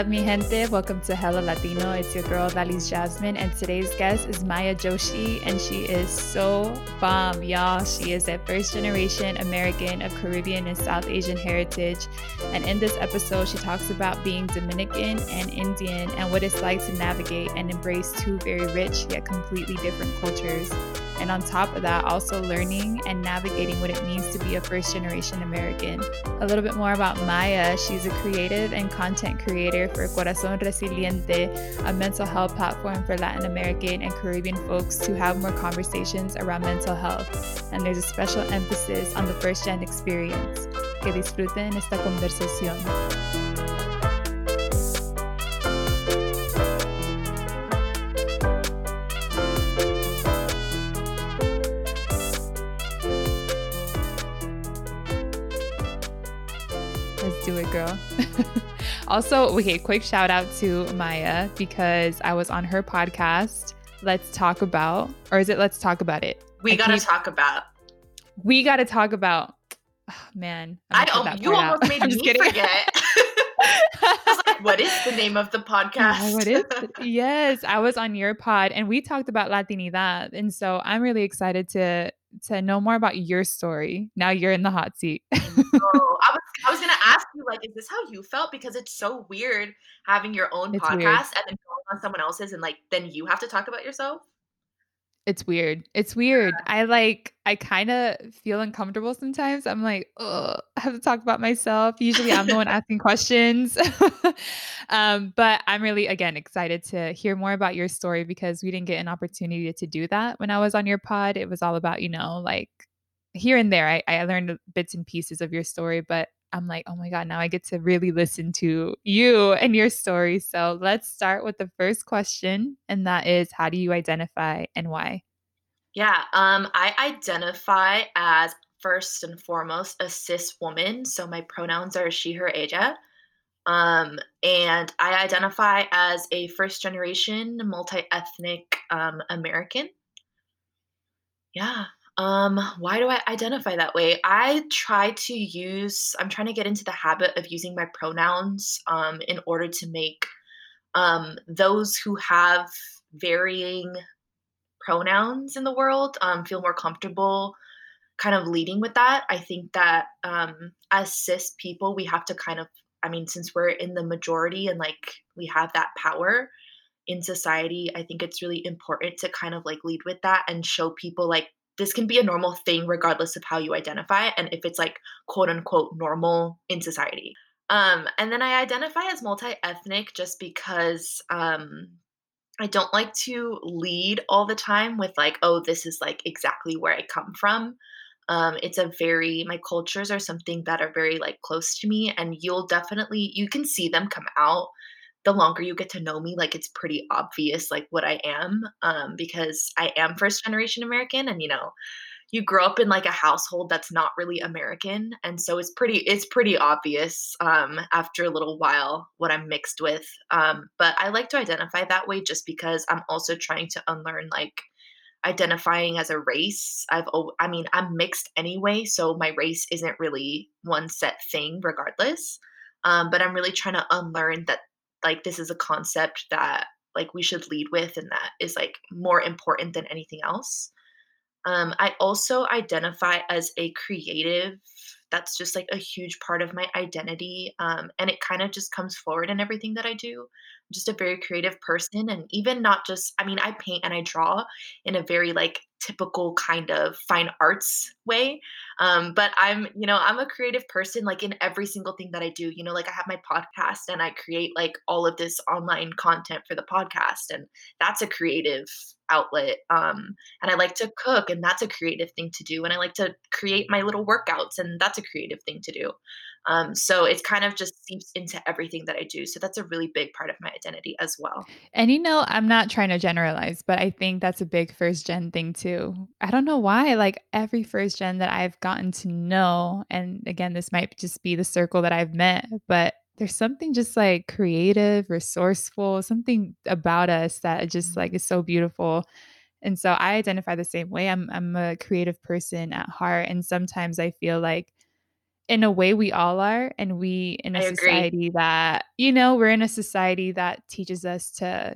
Up, mi gente? Welcome to Hella Latino. It's your girl, Odalys Jasmine, and today's guest is Maya Joshi, and she is so bomb, y'all. She is a first generation American of Caribbean and South Asian heritage. And in this episode, she talks about being Dominican and Indian and what it's like to navigate and embrace two very rich yet completely different cultures. And on top of that, also learning and navigating what it means to be a first generation American. A little bit more about Maya. She's a creative and content creator for Corazon Resiliente, a mental health platform for Latin American and Caribbean folks to have more conversations around mental health. And there's a special emphasis on the first gen experience. Que disfruten esta conversación. Also, okay, quick shout out to Maya because I was on her podcast. Let's talk about, or is it Let's Talk About It? We I gotta keep- talk about. We got to talk about. Oh, man, I oh, you almost out. made me kidding. forget. I like, what is the name of the podcast? What is yes, I was on your pod and we talked about Latinidad, and so I'm really excited to to know more about your story. Now you're in the hot seat. Oh, I was I was gonna ask you like, is this how you felt? Because it's so weird having your own It's podcast weird. and then going on someone else's and like then you have to talk about yourself. It's weird. It's weird. I like I kind of feel uncomfortable sometimes. I'm like, oh, I have to talk about myself. Usually I'm the one asking questions. um, but I'm really again excited to hear more about your story because we didn't get an opportunity to do that when I was on your pod. It was all about, you know, like here and there. I, I learned bits and pieces of your story, but I'm like, oh my God, now I get to really listen to you and your story. So let's start with the first question. And that is how do you identify and why? Yeah, um, I identify as first and foremost a cis woman, so my pronouns are she, her, ella. Um, and I identify as a first generation multi ethnic um, American. Yeah. Um, why do I identify that way? I try to use, I'm trying to get into the habit of using my pronouns um, in order to make um, those who have varying pronouns in the world um, feel more comfortable kind of leading with that. I think that um, as cis people, we have to kind of, I mean, since we're in the majority and like we have that power in society, I think it's really important to kind of like lead with that and show people like this can be a normal thing regardless of how you identify and if it's like quote unquote normal in society. Um, and then I identify as multi ethnic just because um, I don't like to lead all the time with like, oh, this is like exactly where I come from. Um, it's a very my cultures are something that are very like close to me, and you'll definitely you can see them come out the longer you get to know me. Like it's pretty obvious like what I am, um, because I am first generation American, and you know, you grow up in like a household that's not really American, and so it's pretty it's pretty obvious um, after a little while what I'm mixed with. Um, but I like to identify that way just because I'm also trying to unlearn like identifying as a race. I've I mean I'm mixed anyway, so my race isn't really one set thing regardless. Um, but I'm really trying to unlearn that like this is a concept that like we should lead with and that is like more important than anything else. Um, I also identify as a creative. That's just like a huge part of my identity. Um, and it kind of just comes forward in everything that I do. I'm just a very creative person. And even not just, I mean, I paint and I draw in a very like typical kind of fine arts way. Um, but I'm, you know, I'm a creative person like in every single thing that I do. You know, like I have my podcast and I create like all of this online content for the podcast, and that's a creative outlet. Um, and I like to cook, and that's a creative thing to do. And I like to create my little workouts, and that's a creative thing to do. Um, so it's kind of just seeps into everything that I do. So that's a really big part of my identity as well. And you know, I'm not trying to generalize, but I think that's a big first gen thing too. I don't know why, like every first gen that I've gotten to know, and again, this might just be the circle that I've met, but there's something just like creative, resourceful, something about us that just like is so beautiful. And so I identify the same way. I'm I'm a creative person at heart and sometimes I feel like in a way we all are and we in a I agree. society that you know we're in a society that teaches us to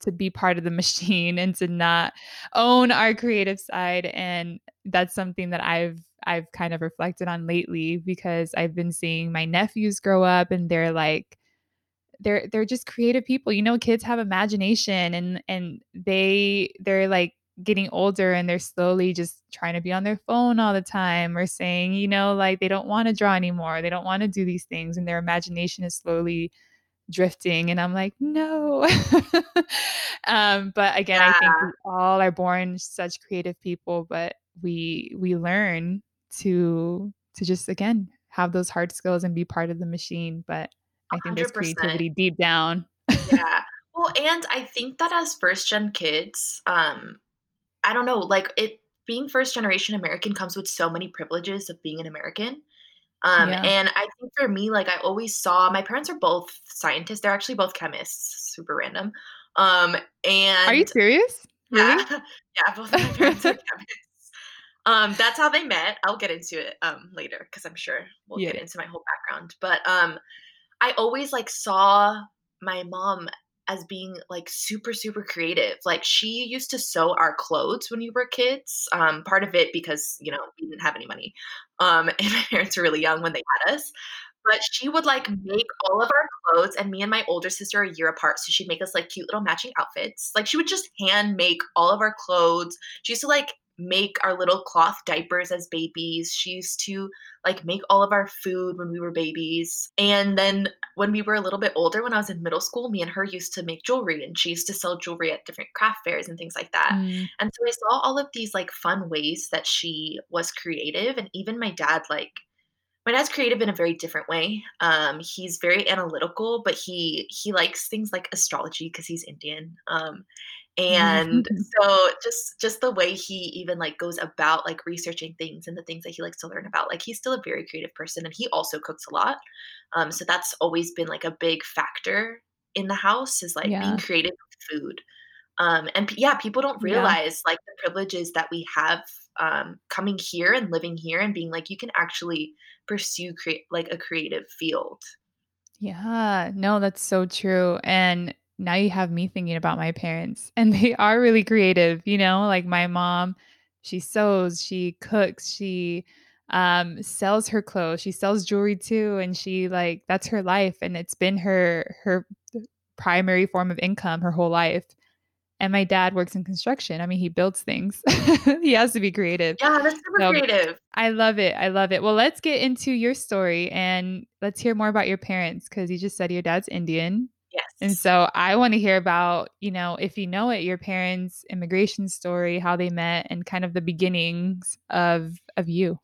to be part of the machine and to not own our creative side and that's something that I've I've kind of reflected on lately because I've been seeing my nephews grow up and they're like they're they're just creative people. You know, kids have imagination and and they they're like getting older and they're slowly just trying to be on their phone all the time or saying, you know, like they don't want to draw anymore. They don't want to do these things and their imagination is slowly drifting and I'm like, "No." um, but again, I think we all are born such creative people, but we we learn to to just again have those hard skills and be part of the machine, but I think there's 100%. creativity deep down. Yeah. Well, and I think that as first gen kids, um, I don't know, like it being first generation American comes with so many privileges of being an American. Um, Yeah. and I think for me, like I always saw my parents are both scientists. They're actually both chemists, super random. Um, and Are you serious? yeah, Really? yeah, both of my parents are chemists. Um, that's how they met. I'll get into it um later because I'm sure we'll Yeah. get into my whole background. But um I always like saw my mom as being like super super creative. Like she used to sew our clothes when we were kids. Um part of it because, you know, we didn't have any money. Um and my parents were really young when they had us. But she would like make all of our clothes and me and my older sister are a year apart, so she'd make us like cute little matching outfits. Like she would just hand make all of our clothes. She used to like make our little cloth diapers as babies. She used to like make all of our food when we were babies. And then when we were a little bit older, when I was in middle school, me and her used to make jewelry and she used to sell jewelry at different craft fairs and things like that. Mm, And so I saw all of these like fun ways that she was creative. And even my dad, like, my dad's creative in a very different way. Um, he's very analytical, but he he likes things like astrology because he's Indian. Um, and mm. so just just the way he even like goes about like researching things and the things that he likes to learn about like he's still a very creative person and he also cooks a lot um so that's always been like a big factor in the house is like being creative with food um and yeah people don't Yeah. realize like the privileges that we have um coming here and living here and being like you can actually pursue create like a creative field Yeah. No, that's so true. And now you have me thinking about my parents, and they are really creative, you know, like my mom, she sews, she cooks, she um sells her clothes, she sells jewelry too, and she like that's her life and it's been her her primary form of income her whole life. And my dad works in construction. I mean, he builds things. he has to be creative. yeah that's super So creative I love it. I love it. Well, let's get into your story and let's hear more about your parents because you just said your dad's Indian. And so I want to hear about, you know, if you know it, your parents' immigration story, how they met, and kind of the beginnings of of you.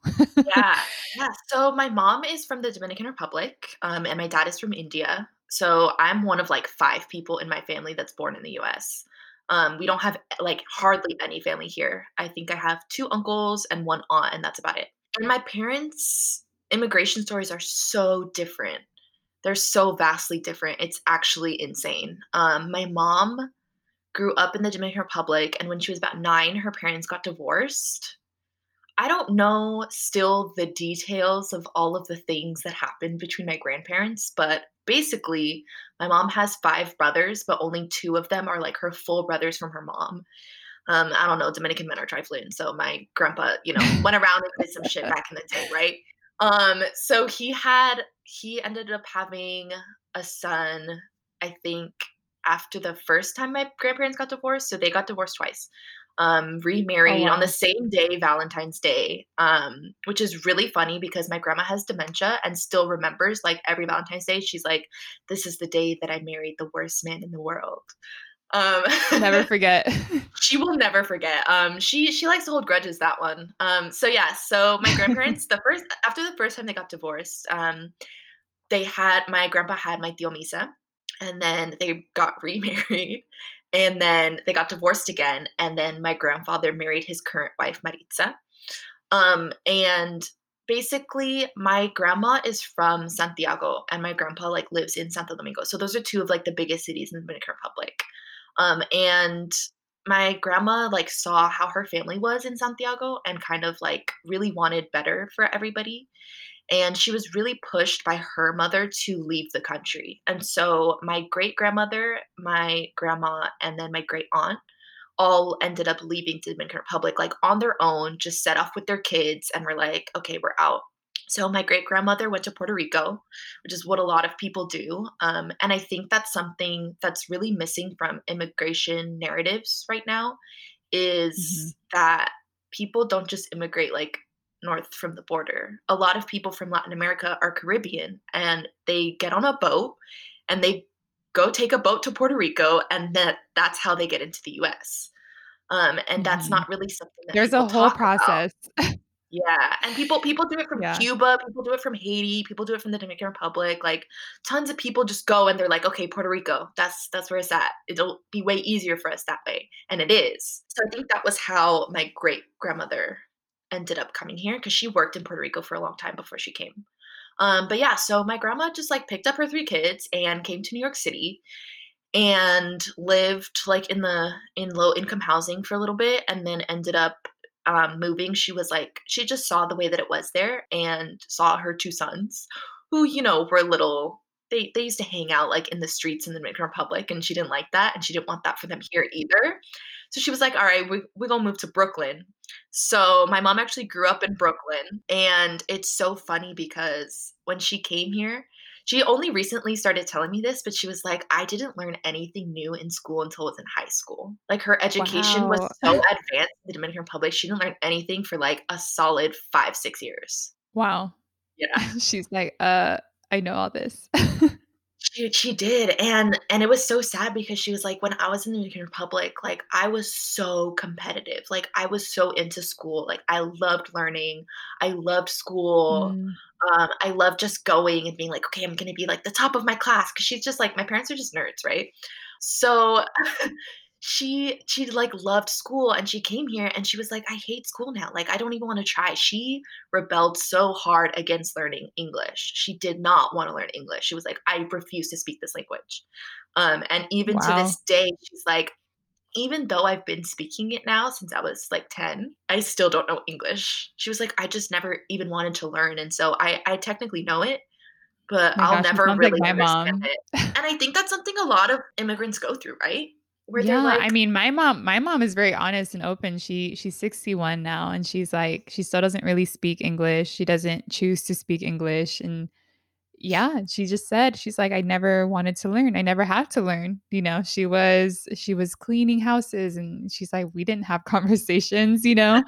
Yeah, yeah. So my mom is from the Dominican Republic, um, and my dad is from India. So I'm one of like five people in my family that's born in the US. Um, we don't have like hardly any family here. I think I have two uncles and one aunt, and that's about it. And my parents' immigration stories are so different. They're so vastly different. It's actually insane. Um, my mom grew up in the Dominican Republic, and when she was about nine, her parents got divorced I don't know still the details of all of the things that happened between my grandparents, but basically, my mom has 5 brothers, but only 2 of them are like her full brothers from her mom. Um, I don't know, Dominican men are trifling, so my grandpa, you know, went around and did some shit back in the day, right? Um, so he had he ended up having a son, I think, after the first time my grandparents got divorced, so they got divorced twice. um, oh, remarried oh, wow. on the same day, Valentine's Day, um, which is really funny because my grandma has dementia and still remembers like every Valentine's Day. She's like, "This is the day that I married the worst man in the world." Um, never forget. she will never forget. Um, she she likes to hold grudges. That one. Um, so yeah. So my grandparents, the first after the first time they got divorced, um, they had my grandpa had my tio Misa, and then they got remarried and then they got divorced again and then my grandfather married his current wife maritza. Um, and basically my grandma is from santiago and my grandpa like lives in santo domingo. So those are two of like the biggest cities in the dominican republic. Um, and my grandma like saw how her family was in santiago and kind of like really wanted better for everybody and she was really pushed by her mother to leave the country. And so my great grandmother, my grandma, and then my great aunt all ended up leaving the Dominican Republic like on their own, just set off with their kids and were like, okay, we're out. So my great grandmother went to Puerto Rico, which is what a lot of people do. Um, and I think that's something that's really missing from immigration narratives right now is mm-hmm. that people don't just immigrate like north from the border. A lot of people from Latin America are Caribbean and they get on a boat and they go take a boat to Puerto Rico and that that's how they get into the US. Um, and that's mm-hmm. not really something that there's a whole process. yeah, and people people do it from yeah. Cuba, people do it from Haiti, people do it from the Dominican Republic. Like tons of people just go and they're like, okay, Puerto Rico, that's that's where it's at. It'll be way easier for us that way, and it is. So I think that was how my great grandmother ended up coming here because she worked in Puerto Rico for a long time before she came. Um, but yeah, so my grandma just like picked up her three kids and came to New York City and lived like in the in low income housing for a little bit and then ended up um, moving. She was like she just saw the way that it was there and saw her two sons who you know were little they they used to hang out like in the streets in the Dominican Republic and she didn't like that and she didn't want that for them here either. So she was like, all right, we, we're going to move to Brooklyn. So my mom actually grew up in Brooklyn. And it's so funny because when she came here, she only recently started telling me this, but she was like, I didn't learn anything new in school until I was in high school. Like her education wow. was so advanced in the Dominican Republic. She didn't learn anything for like a solid five, six years. Wow. Yeah. She's like, uh, I know all this. She she did, and and it was so sad because she was like, when I was in the Dominican Republic, like I was so competitive. Like I was so into school. Like I loved learning. I loved school. Mm. Um, I loved just going and being like, okay, I'm gonna be like the top of my class because she's just like my parents are just nerds, right? So she she like loved school and she came here and she was like i hate school now. Like i don't even want to try. She rebelled so hard against learning english. She did not want to learn english. She was like i refuse to speak this language. Um and even wow. to this day she's like even though i've been speaking it now since i was like 10 i still don't know english. She was like i just never even wanted to learn. And so i i technically know it but oh I'll gosh, never really like understand it. And I think that's something a lot of immigrants go through, right? Where yeah, like, I mean, my mom, my mom is very honest and open. She she's 61 now, and she's like, she still doesn't really speak English. She doesn't choose to speak English, and yeah, she just said she's like I never wanted to learn. I never had to learn. You know, she was she was cleaning houses and she's like we didn't have conversations, you know.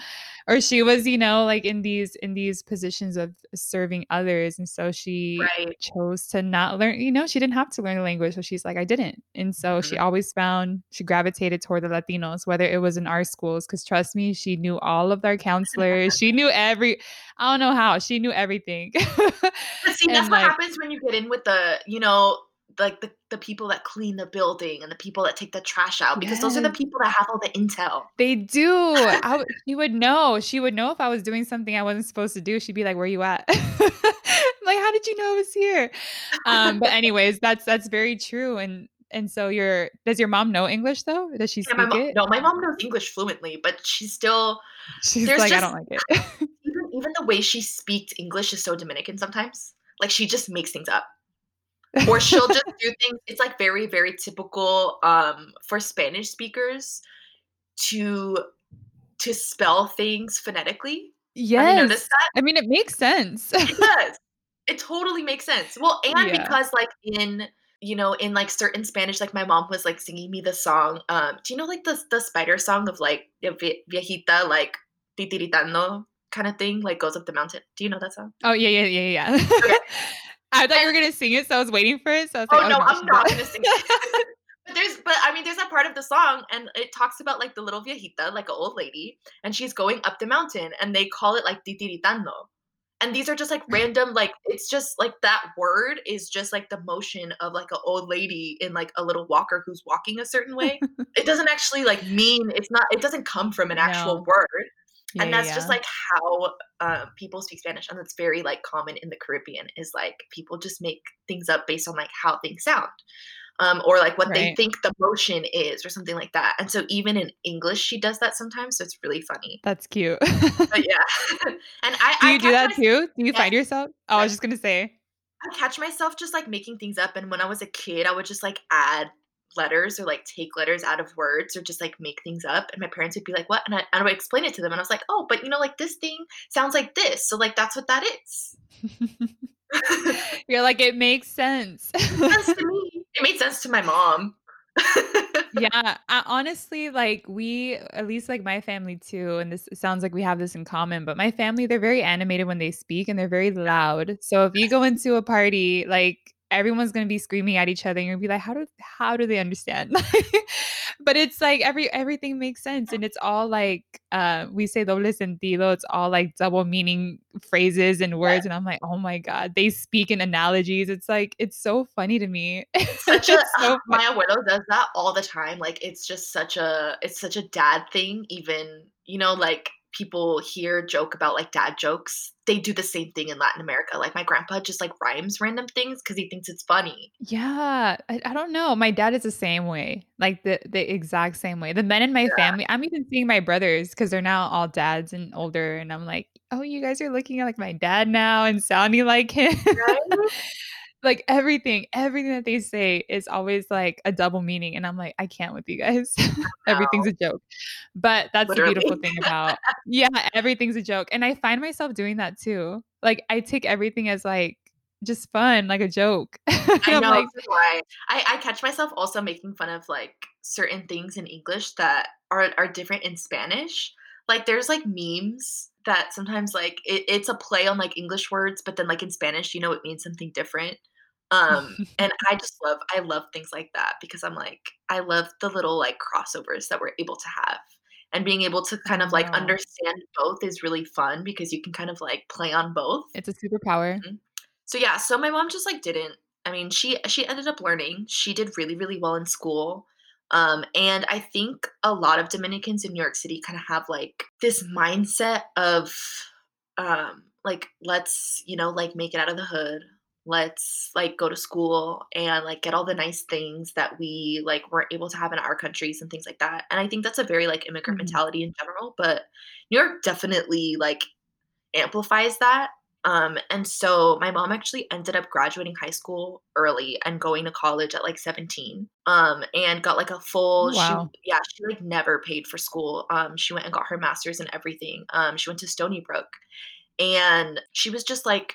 or she was, you know, like in these in these positions of serving others and so she right. chose to not learn, you know, she didn't have to learn the language, so she's like I didn't. And so mm-hmm. she always found she gravitated toward the Latinos whether it was in our schools cuz trust me, she knew all of our counselors. she knew every I don't know how. She knew everything. see, that's what happens when you get in with the, you know, like the, the people that clean the building and the people that take the trash out because yes. those are the people that have all the intel. They do. I, she would know. She would know if I was doing something I wasn't supposed to do. She'd be like, "Where are you at?" like, how did you know I was here? Um, but anyways, that's that's very true. And and so your does your mom know English though? Does she speak yeah, my mom, it? No, my mom knows English fluently, but she's still she's like just, I don't like it. even even the way she speaks English is so Dominican sometimes. Like she just makes things up. or she'll just do things it's like very very typical um for Spanish speakers to to spell things phonetically. Yes. I mean it makes sense. it does. It totally makes sense. Well, and yeah. because like in you know, in like certain Spanish, like my mom was like singing me the song. Um, do you know like the the spider song of like viejita like titiritando kind of thing, like goes up the mountain? Do you know that song? Oh yeah, yeah, yeah, yeah. Okay. I thought and, you were gonna sing it, so I was waiting for it. So I was oh like, oh, no, I'm not gonna sing it. but there's, but I mean, there's a part of the song, and it talks about like the little viejita, like an old lady, and she's going up the mountain, and they call it like titiritando and these are just like random like it's just like that word is just like the motion of like an old lady in like a little walker who's walking a certain way it doesn't actually like mean it's not it doesn't come from an actual no. word yeah, and that's yeah. just like how uh, people speak spanish and it's very like common in the caribbean is like people just make things up based on like how things sound um, or like what right. they think the motion is or something like that. And so even in English, she does that sometimes. So it's really funny. That's cute. but yeah. and I do you I do that too? Do you find yourself? Oh, I was just gonna say. I catch myself just like making things up. And when I was a kid, I would just like add letters or like take letters out of words or just like make things up. And my parents would be like, what? And I, I would explain it to them. And I was like, oh, but you know, like this thing sounds like this. So like that's what that is. You're like, it makes sense. it makes sense to me. It made sense to my mom. yeah, I, honestly, like we, at least like my family too, and this sounds like we have this in common, but my family, they're very animated when they speak and they're very loud. So if you go into a party, like everyone's gonna be screaming at each other and you'll be like how do how do they understand? But it's like every everything makes sense and it's all like uh we say doble sentido it's all like double meaning phrases and words and i'm like oh my god they speak in analogies. It's like it's so funny to me. Such a so my abuelo does that all the time like it's just such a it's such a dad thing even you know like people hear joke about like dad jokes, they do the same thing in Latin America. Like my grandpa just like rhymes random things because he thinks it's funny. Yeah, I, I, don't know. My dad is the same way, like the the exact same way. The men in my yeah. family, I'm even seeing my brothers because they're now all dads and older, and I'm like, oh, you guys are looking like my dad now and sounding like him. Right? like everything, everything that they say is always like a double meaning. And I'm like, I can't with you guys. everything's a joke. But that's Literally. the beautiful thing about yeah, everything's a joke. And I find myself doing that too. Like I take everything as like just fun, like a joke. I know like, why. I, I catch myself also making fun of like certain things in English that are are different in Spanish. Like there's like memes that sometimes like it, it's a play on like English words, but then like in Spanish, you know, it means something different. Um, and I just love, I love things like that because I'm like, I love the little like crossovers that we're able to have. And being able to kind of like understand both is really fun because you can kind of like play on both. It's a superpower. Mm-hmm. So yeah, so my mom just like didn't. I mean, she she ended up learning. She did really really well in school. Um, and I think a lot of Dominicans in New York City kind of have like this mindset of um, like let's you know like make it out of the hood let's like go to school and like get all the nice things that we like weren't able to have in our countries and things like that and i think that's a very like immigrant mm-hmm. mentality in general but new york definitely like amplifies that um and so my mom actually ended up graduating high school early and going to college at like 17 um and got like a full wow. she yeah she like never paid for school um she went and got her masters and everything um she went to stony brook and she was just like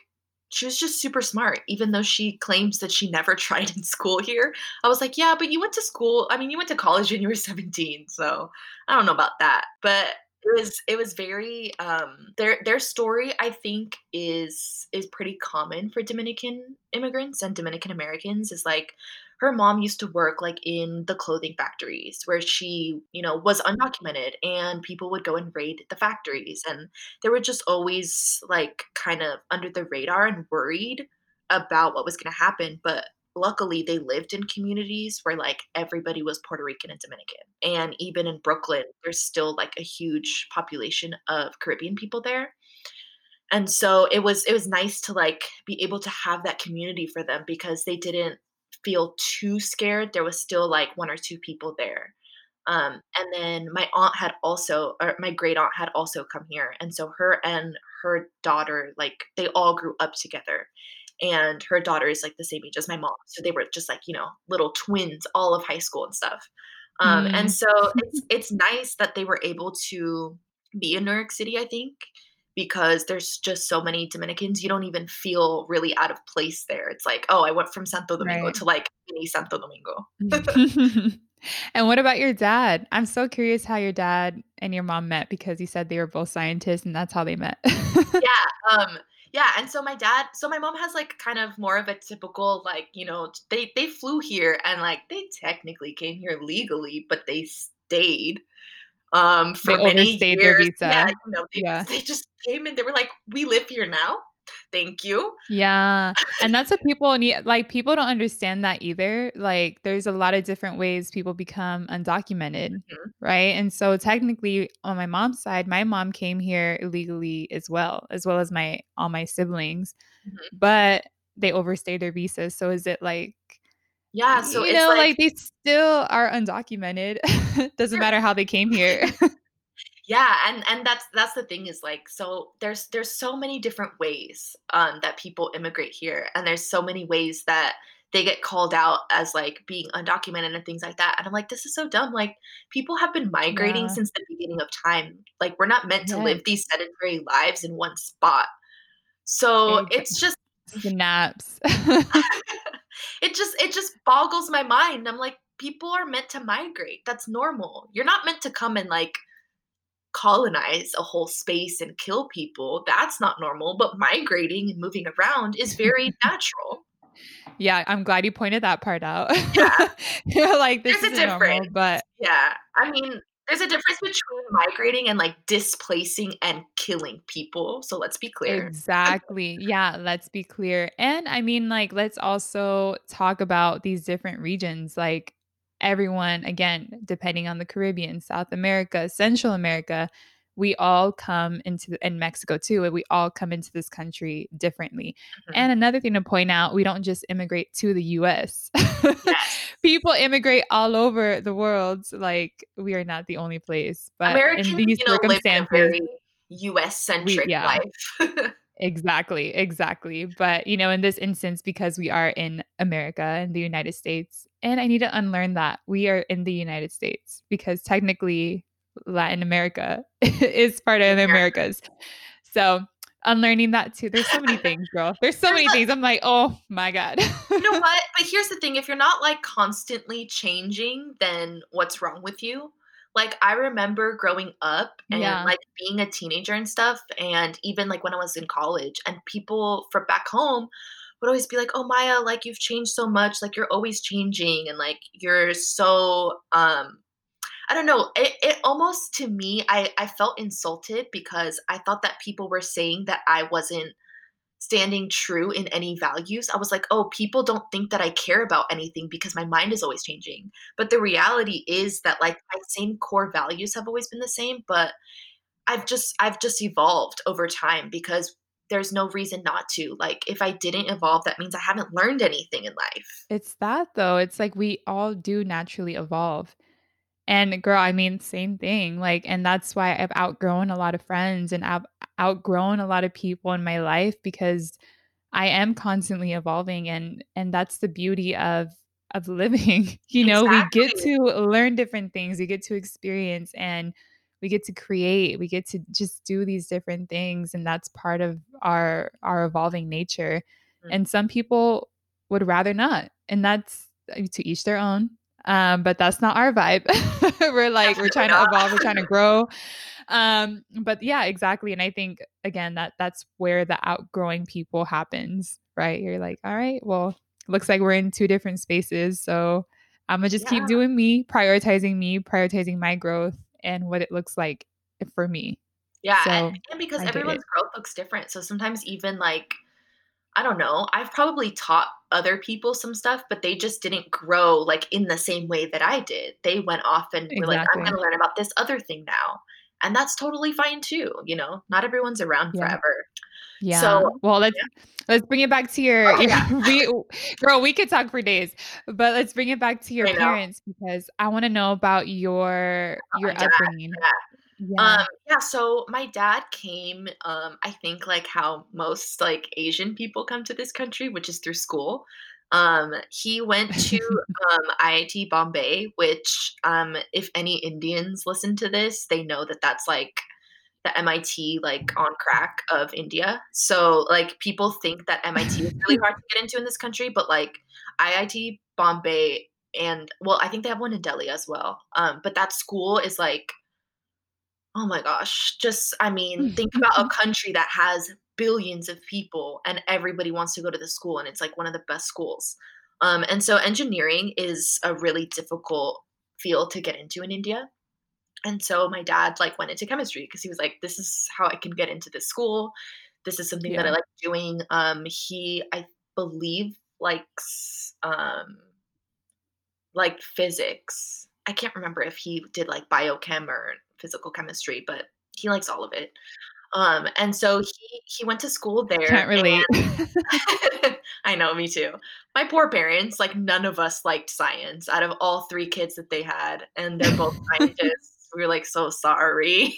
she was just super smart, even though she claims that she never tried in school here. I was like, yeah, but you went to school. I mean, you went to college when you were 17, so I don't know about that. But it was it was very um their their story I think is is pretty common for Dominican immigrants and Dominican Americans is like her mom used to work like in the clothing factories where she, you know, was undocumented and people would go and raid the factories and they were just always like kind of under the radar and worried about what was going to happen, but luckily they lived in communities where like everybody was Puerto Rican and Dominican. And even in Brooklyn, there's still like a huge population of Caribbean people there. And so it was it was nice to like be able to have that community for them because they didn't feel too scared. There was still like one or two people there. Um, and then my aunt had also, or my great aunt had also come here. And so her and her daughter, like they all grew up together. And her daughter is like the same age as my mom. So they were just like, you know, little twins all of high school and stuff. Um, mm. And so it's, it's nice that they were able to be in New York City, I think, because there's just so many Dominicans, you don't even feel really out of place there. It's like, oh, I went from Santo Domingo Right. to like mini Santo Domingo. and what about your dad? I'm so curious how your dad and your mom met because you said they were both scientists and that's how they met. Yeah, um, yeah, and so my dad so my mom has, like, kind of more of a typical, like, you know, they they flew here and, like, they technically came here legally, but they stayed, um, They for many overstayed their years. Yeah, visa. you know, they Yeah. they just came and they were like, "We live here now. Thank you." Yeah, and that's what people need like, people don't understand that either, like, there's a lot of different ways people become undocumented, Mhm, right? And so, technically, on my mom's side, my mom came here illegally as well, as well as my all my siblings, mhm. but they overstayed their visas, so is it like Yeah, so you it's know, like like, they still are undocumented, doesn't matter how they came here. Yeah, and and that's that's the thing is like so there's there's so many different ways um that people immigrate here and there's so many ways that they get called out as like being undocumented and things like that. And I'm like this is so dumb. Like people have been migrating Yeah. since the beginning of time. Like we're not meant to live these sedentary lives in one spot. So it's just snaps. It just it just boggles my mind. I'm like people are meant to migrate. That's normal. You're not meant to come and like colonize a whole space and kill people. That's not normal, but migrating and moving around is very natural. Yeah, I'm glad you pointed that part out. Yeah. Like, "This There's a isn't normal," but Yeah. I mean, there's a difference between migrating and like displacing and killing people. So let's be clear. Exactly. Yeah, let's be clear. And I mean, like, let's also talk about these different regions. Like, everyone, again, depending on the Caribbean, South America, Central America, we all come into, and Mexico too, we all come into this country differently. Mhm. And another thing to point out, we don't just immigrate to the US. Yes. People immigrate all over the world. Like, we are not the only place. But in Americans, these you know, circumstances, very U.S. centric yeah. life. Exactly, exactly. But, you know, in this instance, because we are in America, in the United States, and I need to unlearn that we are in the United States because technically Latin America is part of the America. Americas. So unlearning that too. There's so many things, girl. There's so many things. I'm like, oh my God. You know what? But here's the thing, if you're not, like, constantly changing, then what's wrong with you? Like, I remember growing up and, Yeah. like, being a teenager and stuff, and even, like, when I was in college, and people from back home would always be like, "Oh, Maya, like, you've changed so much, like, you're always changing, and, like, you're so, um" I don't know, it it almost to me, I I felt insulted because I thought that people were saying that I wasn't standing true in any values. I was like, "Oh, people don't think that I care about anything because my mind is always changing." But the reality is that, like, my same core values have always been the same, but I've just I've just evolved over time because there's no reason not to. Like, if I didn't evolve, that means I haven't learned anything in life. It's that though. It's like we all do naturally evolve. And girl, I mean, same thing. Like, and that's why I've outgrown a lot of friends and I've outgrown a lot of people in my life because I am constantly evolving and and that's the beauty of of living. You know, we get to learn different things, we get to experience and we get to create, we get to just do these different things and that's part of our our evolving nature. Mm, And some people would rather not. And that's uh, to each their own. Um, but that's not our vibe. we're like we're trying to evolve, we're trying to grow. Um, but yeah, exactly. And I think again that that's where the outgrowing people happens, right? You're like, all right, well, looks like we're in two different spaces. So I'm gonna just keep doing me, prioritizing me, prioritizing my growth and what it looks like for me. Yeah, and So and because I everyone's growth looks different, so sometimes even, like, I don't know, I've probably taught other people some stuff, but they just didn't grow, like, in the same way that I did. They went off and were like, "I'm gonna learn about this other thing now," and that's totally fine too, you know? Not everyone's around Yeah. forever. Yeah. So Well, let's yeah. let's bring it back to your your yeah. we girl, we could talk for days, but let's bring it back to your I know. parents because I want to know about your oh your my dad, upbringing. Yeah. Um, yeah, so my dad came, um, I think like how most like Asian people come to this country, which is through school. Um, he went to um, IIT Bombay, which um, if any Indians listen to this, they know that that's like the MIT like on crack of India. So like people think that MIT is really hard to get into in this country, but like IIT Bombay and well, I think they have one in Delhi as well. Um, but that school is like, oh my gosh, just I mean, think about a country that has billions of people and everybody wants to go to the school and it's like one of the best schools. Um, and so engineering is a really difficult field to get into in India. And so my dad like went into chemistry because he was like, this is how I can get into this school. This is something yeah. that I like doing. Um, he, I believe, likes um, like physics. I can't remember if he did like biochem or physical chemistry, but he likes all of it. Um, and so he he went to school there. Can't relate. I know, me too. My poor parents, like none of us liked science out of all three kids that they had, and they're both scientists. We were like so sorry.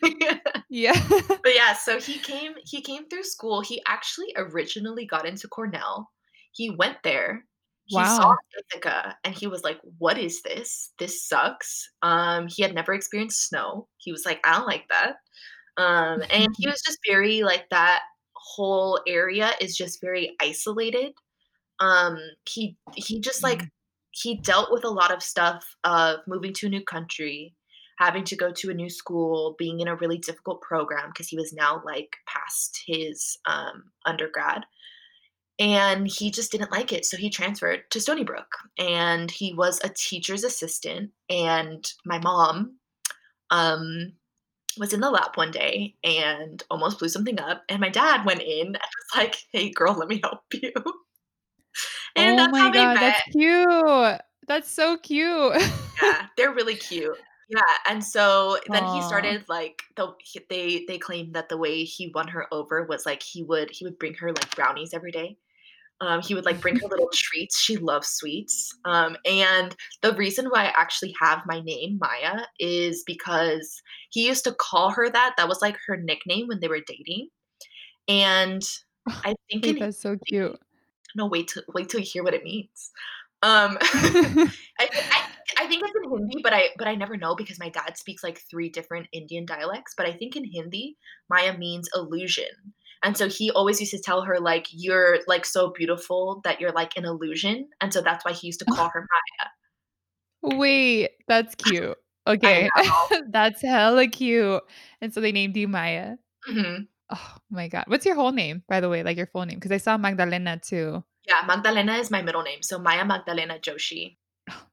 yeah. but yeah, so he came he came through school. He actually originally got into Cornell. He went there. He wow. saw Ithaca and he was like, What is this? This sucks. Um, he had never experienced snow. He was like, I don't like that. Um, and he was just very like that whole area is just very isolated. Um, he he just like mm. he dealt with a lot of stuff of moving to a new country, having to go to a new school, being in a really difficult program because he was now like past his um, undergrad. And he just didn't like it. So he transferred to Stony Brook and he was a teacher's assistant. And my mom um, was in the lab one day and almost blew something up. And my dad went in and was like, hey, girl, let me help you. and oh my God, that's cute. That's so cute. yeah, they're really cute. Yeah, and so then Aww. he started like the they they claimed that the way he won her over was like he would he would bring her like brownies every day. Um, he would like bring her little treats. She loves sweets. Um, and the reason why I actually have my name Maya is because he used to call her that. That was like her nickname when they were dating. And I think Wait, that's so cute. No, wait till wait till you hear what it means. Um, I, I, I think it's in Hindi, but I but I never know because my dad speaks like three different Indian dialects. But I think in Hindi, Maya means illusion. And so he always used to tell her, like, you're like so beautiful that you're like an illusion. And so that's why he used to call her Maya. Wait, that's cute. Okay. that's hella cute. And so they named you Maya. Mm-hmm. Oh my God. What's your whole name, by the way? Like your full name? Because I saw Magdalena too. Yeah, Magdalena is my middle name. So Maya Magdalena Joshi.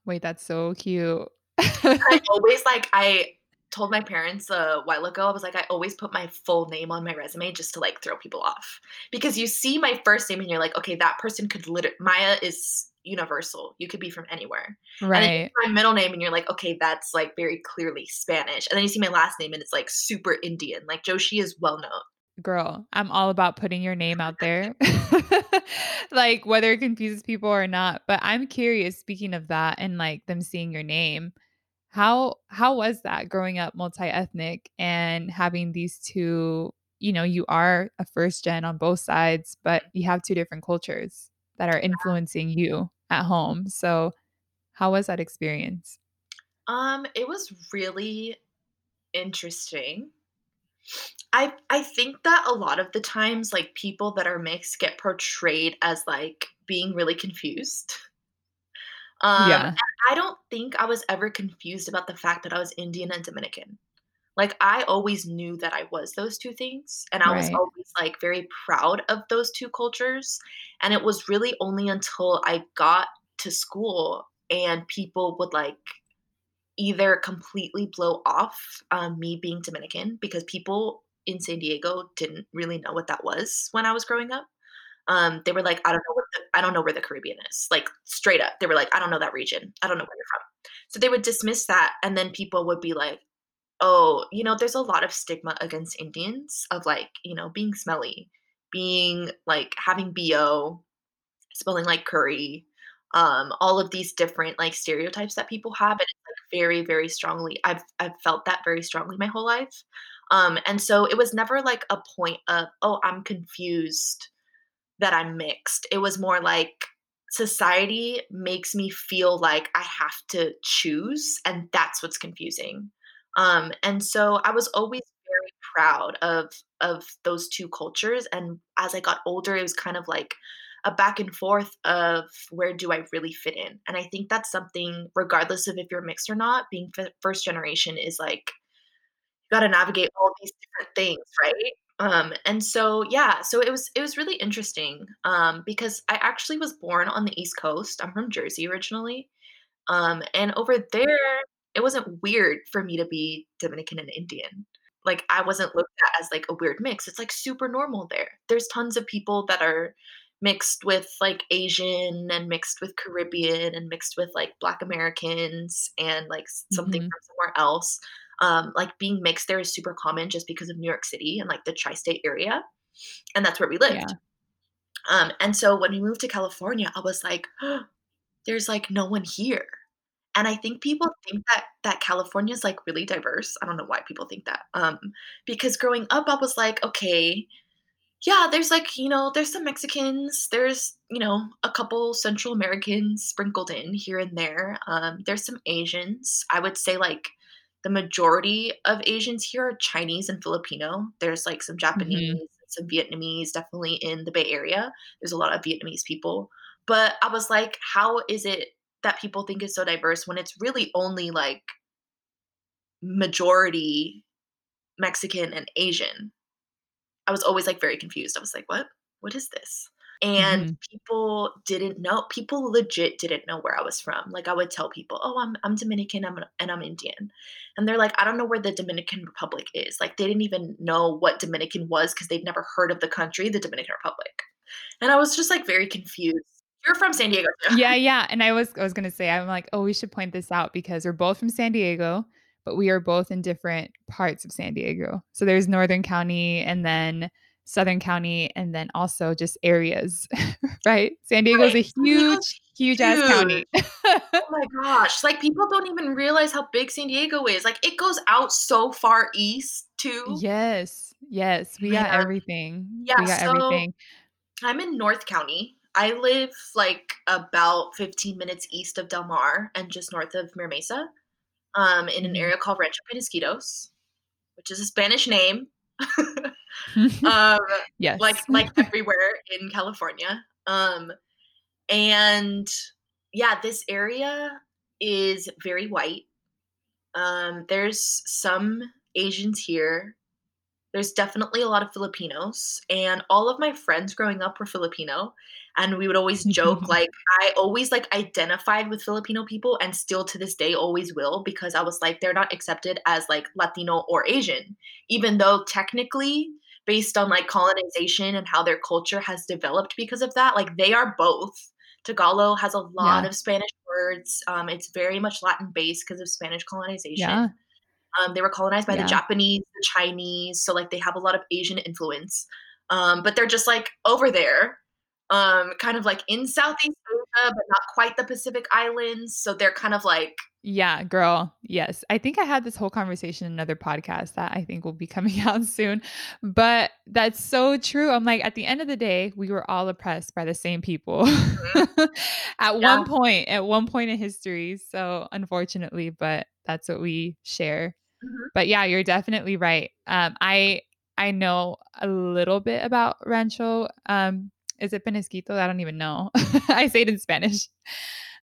wait, that's so cute. I always like I told my parents a while ago, I was like, I always put my full name on my resume just to like throw people off. Because you see my first name and you're like, okay, that person could literally, Maya is universal. You could be from anywhere. Right. my middle name and you're like, okay, that's like very clearly Spanish. And then you see my last name and it's like super Indian. Like Joshi is well known. Girl, I'm all about putting your name out there. like whether it confuses people or not. But I'm curious, speaking of that and like them seeing your name how how was that growing up multi-ethnic and having these two, you know, you are a first gen on both sides, but you have two different cultures that are influencing you at home. So how was that experience? Um, it was really interesting. I I think that a lot of the times like people that are mixed get portrayed as like being really confused. Um, yeah. I don't think I was ever confused about the fact that I was Indian and Dominican. Like I always knew that I was those two things and I right. was always like very proud of those two cultures and it was really only until I got to school and people would like either completely blow off um, me being Dominican because people in San Diego didn't really know what that was when I was growing up um, they were like, I don't know what the, I don't know where the Caribbean is. Like straight up, they were like, I don't know that region. I don't know where you're from. So they would dismiss that, and then people would be like, Oh, you know, there's a lot of stigma against Indians of like, you know, being smelly, being like having bo, smelling like curry, um, all of these different like stereotypes that people have, and it's like very, very strongly. I've I've felt that very strongly my whole life. Um, and so it was never like a point of, oh, I'm confused that I'm mixed. It was more like society makes me feel like I have to choose, and that's what's confusing. Um, and so I was always very proud of of those two cultures and as I got older it was kind of like a back and forth of where do I really fit in. And I think that's something regardless of if you're mixed or not, being first generation is like you got to navigate all these different things, right? Um, and so yeah, so it was it was really interesting um, because I actually was born on the East Coast. I'm from Jersey originally, um, and over there it wasn't weird for me to be Dominican and Indian. Like I wasn't looked at as like a weird mix. It's like super normal there. There's tons of people that are mixed with like Asian and mixed with Caribbean and mixed with like Black Americans and like something Mhm. from somewhere else. Um, like being mixed there is super common just because of New York City and like the tri-state area, and that's where we lived. Yeah. Um, and so when we moved to California, I was like, "There's like no one here." And I think people think that that California is like really diverse. I don't know why people think that. Um, because growing up, I was like, okay, yeah, there's like, you know, there's some Mexicans, there's, you know, a couple Central Americans sprinkled in here and there. Um, there's some Asians. I would say like the majority of Asians here are Chinese and Filipino. There's like some. Japanese, mm-hmm. some Vietnamese, definitely in the Bay Area. There's a lot of Vietnamese people. But I was like, how is it that people think is so diverse when it's really only like majority Mexican and Asian? I was always, like, very confused. I was like, "What? What is this?" And Mhm. people didn't know people legit didn't know where I was from. Like, I would tell people, "Oh, I'm I'm Dominican, I'm and I'm Indian." And they're like, "I don't know where the Dominican Republic is." Like, they didn't even know what Dominican was because they'd never heard of the country, the Dominican Republic. And I was just, like, very confused. You're from San Diego too. Yeah, yeah, and I was I was gonna say, I'm like, "Oh, we should point this out because we're both from San Diego, but we are both in different parts of San Diego." So there's Northern County and then Southern County and then also just areas, right? San Diego's Right. a Diego's huge, huge ass county. Oh my gosh. Like, people don't even realize how big San Diego is. Like, it goes out so far east too. Yes, yes, we got everything. Yeah, We got so everything. I'm in North County. I live like about 15 minutes east of Del Mar and just north of Mira Mesa, um, in an Mhm. area called Rancho Penasquitos, which is a Spanish name, um, like like everywhere in California. Um, and yeah, this area is very white. Um, there's some Asians here. There's definitely a lot of Filipinos, and all of my friends growing up were Filipino, and we would always joke, like, I always, like, identified with Filipino people and still to this day always will because I was like, they're not accepted as, like, Latino or Asian, even though technically, based on, like, colonization and how their culture has developed because of that, like, they are both. Tagalog has a lot Yeah, of Spanish words, um, it's very much Latin based because of Spanish colonization. yeah, Um, they were colonized by the. Japanese, the Chinese, so, like, they have a lot of Asian influence. Um, but they're just, like, over there, um, kind of, like, in Southeast Asia, but not quite the Pacific Islands, so they're kind of, like Yeah, girl. Yes. I think I had this whole conversation in another podcast that I think will be coming out soon. But that's so true. I'm like, at the end of the day, we were all oppressed by the same people Mhm. at one point, at one point in history. So unfortunately, but that's what we share. Mhm. But yeah, you're definitely right. Um, I I know a little bit about Rancho. Um, is it Penasquito? I don't even know. I say it in Spanish.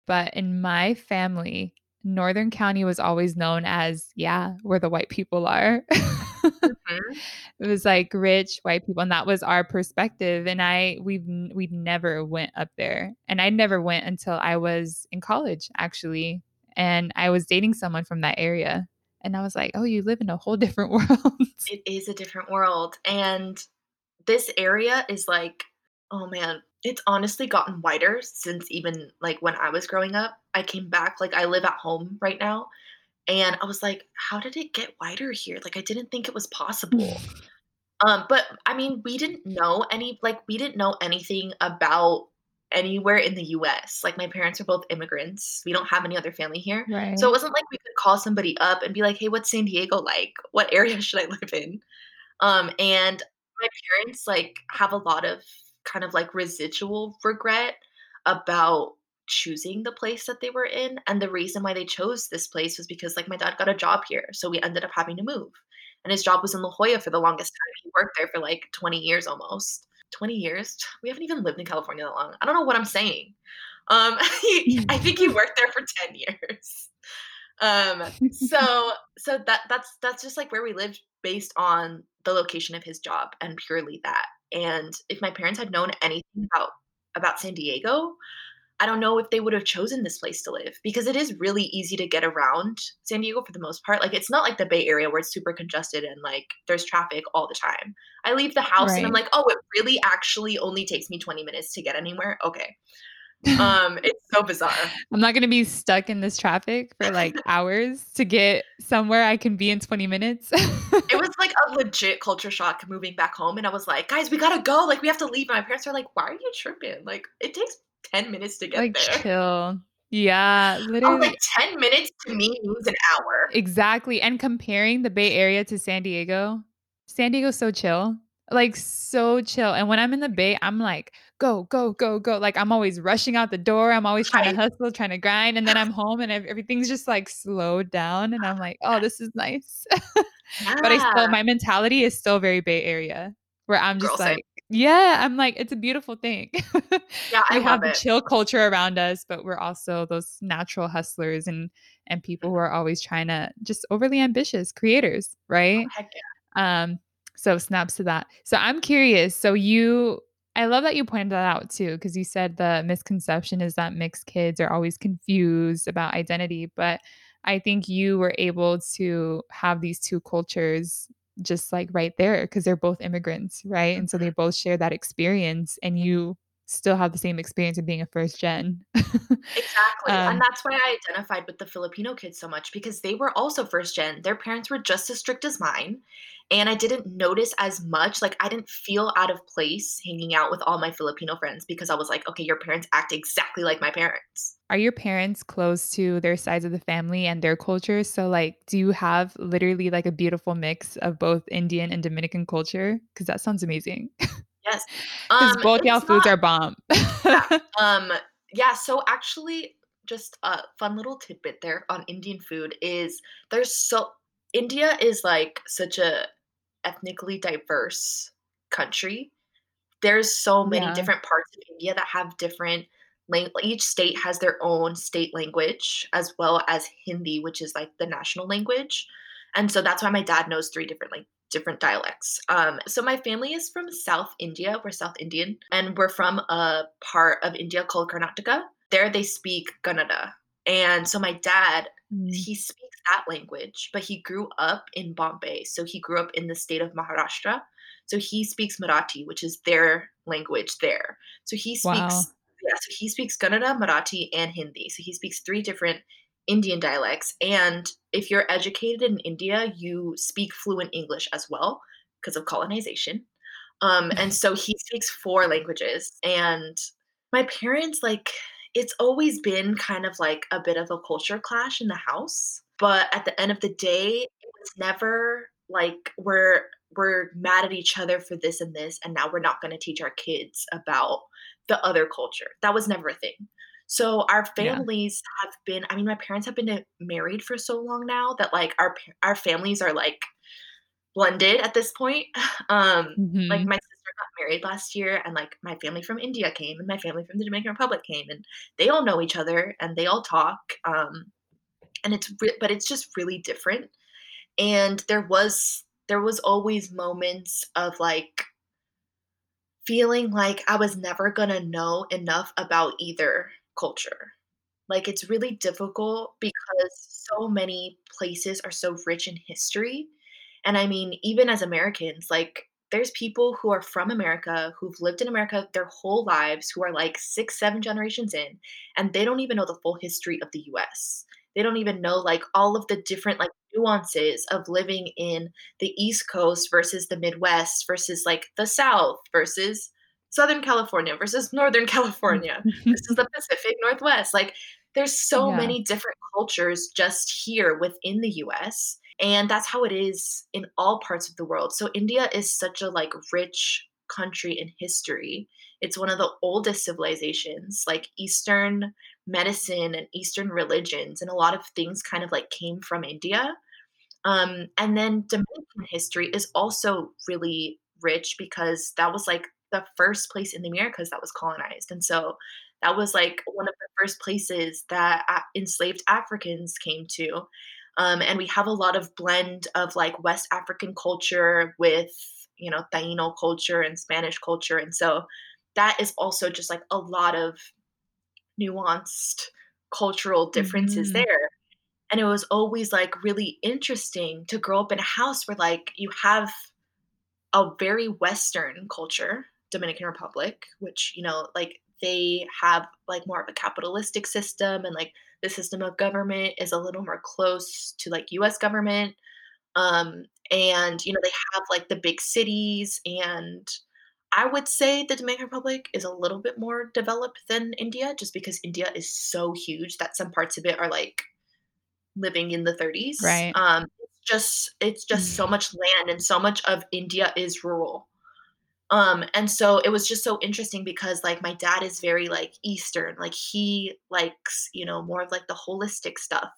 But in my family, Northern County was always known as, yeah, where the white people are. Mhm. It was like rich white people, and that was our perspective. And I, we've, we never went up there, and I never went until I was in college, actually, and I was dating someone from that area, and I was like, oh, you live in a whole different world. It is a different world, and this area is, like oh, man, it's honestly gotten wider since even, like, when I was growing up. I came back like, I live at home right now, and I was like, "How did it get wider here?" Like, I didn't think it was possible. Um, but I mean, we didn't know any like we didn't know anything about anywhere in the US. Like my parents are both immigrants. We don't have any other family here. So it wasn't like we could call somebody up and be like, "Hey, what's San Diego like? What area should I live in?" Um, and my parents like have a lot of kind of like residual regret about choosing the place that they were in. And the reason why they chose this place was because like my dad got a job here. So we ended up having to move. and his job was in La Jolla for the longest time. He worked there for like 20 years almost. 20 years? We haven't even lived in California that long. I don't know what I'm saying. Um, he, I think he worked there for 10 years. Um, so so that that's that's just like where we lived based on the location of his job and purely that. And if my parents had known anything about about San Diego, I don't know if they would have chosen this place to live because it is really easy to get around San Diego for the most part. Like it's not like the Bay Area where it's super congested and like there's traffic all the time. I leave the house right. and I'm like, "Oh, it really actually only takes me 20 minutes to get anywhere." Okay. Um, it's so bizarre. I'm not gonna be stuck in this traffic for like hours to get somewhere I can be in 20 minutes. it was like a legit culture shock moving back home, and I was like, guys, we gotta go. Like, we have to leave. And my parents are like, why are you tripping? Like, it takes 10 minutes to get like, there. Chill. Yeah, literally. Oh, like 10 minutes to me means an hour. Exactly. And comparing the Bay Area to San Diego, San Diego's so chill like so chill. And when I'm in the Bay, I'm like, go, go, go, go. Like I'm always rushing out the door. I'm always trying to hustle, trying to grind. And then I'm home and everything's just like slowed down. And I'm like, oh, this is nice. Yeah. but I still, my mentality is still very Bay Area where I'm just Girl, like, same. yeah, I'm like, it's a beautiful thing. yeah, I we have the chill culture around us, but we're also those natural hustlers and and people who are always trying to just overly ambitious creators, right? Oh, yeah. Um, so snaps to that. So I'm curious. So you I love that you pointed that out too, because you said the misconception is that mixed kids are always confused about identity. But I think you were able to have these two cultures just like right there because they're both immigrants, right? And so they mm-hmm. both share that experience, and you still have the same experience of being a first gen. exactly. Um, and that's why I identified with the Filipino kids so much because they were also first gen. Their parents were just as strict as mine. And I didn't notice as much. Like, I didn't feel out of place hanging out with all my Filipino friends because I was like, okay, your parents act exactly like my parents. Are your parents close to their sides of the family and their culture? So, like, do you have literally like a beautiful mix of both Indian and Dominican culture? Because that sounds amazing. Yes. Because um, both y'all foods are bomb. yeah. Um, yeah. So actually, just a fun little tidbit there on Indian food is there's so India is like such a ethnically diverse country. There's so many yeah. different parts of India that have different language. Each state has their own state language as well as Hindi, which is like the national language. And so that's why my dad knows three different like different dialects. Um, so my family is from South India. We're South Indian, and we're from a part of India called Karnataka. There they speak Kannada, and so my dad mm. he speaks that language, but he grew up in Bombay, so he grew up in the state of Maharashtra. So he speaks Marathi, which is their language there. So he speaks. Wow. Yeah, so he speaks Kannada, Marathi, and Hindi. So he speaks three different Indian dialects. And if you're educated in India, you speak fluent English as well because of colonization. Um, and so he speaks four languages. And my parents, like, it's always been kind of like a bit of a culture clash in the house. But at the end of the day, it was never like we're we're mad at each other for this and this, and now we're not going to teach our kids about the other culture. That was never a thing. So our families yeah. have been I mean my parents have been uh, married for so long now that like our our families are like blended at this point. Um like my sister got married last year and like my family from India came and my family from the Dominican Republic came and they all know each other and they all talk um and it's re- but it's just really different. And there was there was always moments of like feeling like I was never going to know enough about either culture. Like it's really difficult because so many places are so rich in history. And I mean, even as Americans, like there's people who are from America who've lived in America their whole lives who are like six, seven generations in, and they don't even know the full history of the US. They don't even know like all of the different like nuances of living in the East Coast versus the Midwest versus like the South versus Southern California versus Northern California. this is the Pacific Northwest. Like there's so yeah. many different cultures just here within the US. And that's how it is in all parts of the world. So India is such a like rich country in history. It's one of the oldest civilizations, like Eastern medicine and Eastern religions, and a lot of things kind of like came from India. Um, and then Dominican history is also really rich because that was like the first place in the Americas that was colonized. And so that was like one of the first places that enslaved Africans came to. Um, and we have a lot of blend of like West African culture with, you know, Taino culture and Spanish culture. And so that is also just like a lot of nuanced cultural differences Mhm. there. And it was always like really interesting to grow up in a house where like you have a very Western culture, Dominican Republic, which, you know, like they have like more of a capitalistic system and like the system of government is a little more close to like US government. Um, and you know, they have like the big cities and I would say the Dominican Republic is a little bit more developed than India just because India is so huge that some parts of it are like living in the 30s. Right. Um, it's just it's just so much land and so much of India is rural. Um, and so it was just so interesting because like my dad is very like Eastern, like he likes, you know, more of like the holistic stuff.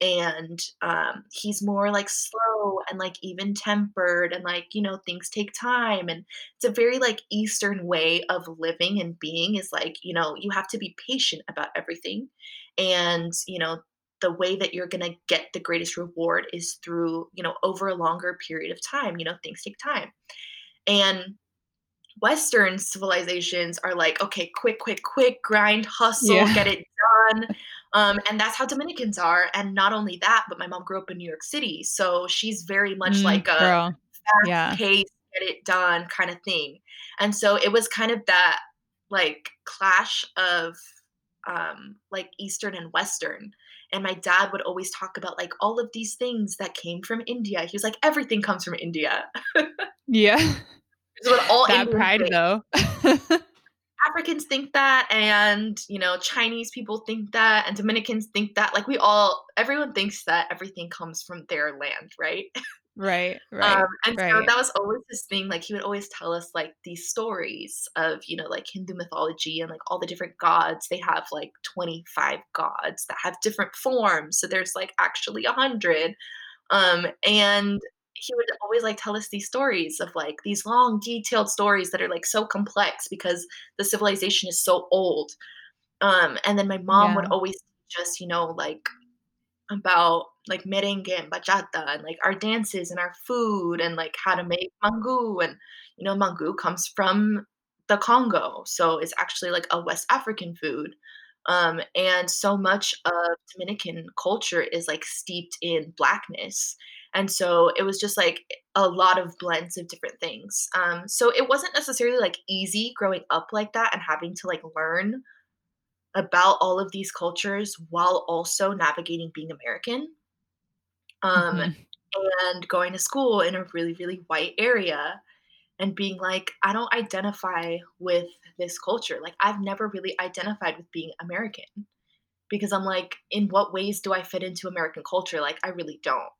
And um, he's more like slow and like even tempered and like, you know, things take time. And it's a very like Eastern way of living and being is like, you know, you have to be patient about everything. And, you know, the way that you're going to get the greatest reward is through, you know, over a longer period of time. You know, things take time. And Western civilizations are like, okay, quick, quick, quick, grind, hustle, Yeah. get it done. Um, and that's how Dominicans are. And not only that, but my mom grew up in New York City. So she's very much Mm, like a girl. fast Yeah. pace, get it done kind of thing. And so it was kind of that like clash of um, like Eastern and Western. And my dad would always talk about like all of these things that came from India. He was like, everything comes from India. Yeah. Is what all That Indians pride say. though. Africans think that, and you know, Chinese people think that, and Dominicans think that. Like we all, everyone thinks that everything comes from their land, right? Right, Um, right, and so that was always this thing. Like he would always tell us like these stories of you know like Hindu mythology and like all the different gods. They have like twenty five gods that have different forms. So there's like actually a hundred. Um, and he would always like tell us these stories of like these long detailed stories that are like so complex because the civilization is so old. Um and then my mom would always just you know like about like merengue and bachata and like our dances and our food and like how to make mangu and you know mangu comes from the Congo so it's actually like a West African food. Um and so much of Dominican culture is like steeped in blackness and so it was just like a lot of blends of different things um so it wasn't necessarily like easy growing up like that and having to like learn about all of these cultures while also navigating being American, um, Mhm. and going to school in a really, really white area and being like, I don't identify with this culture. Like, I've never really identified with being American because I'm like, in what ways do I fit into American culture? Like, I really don't.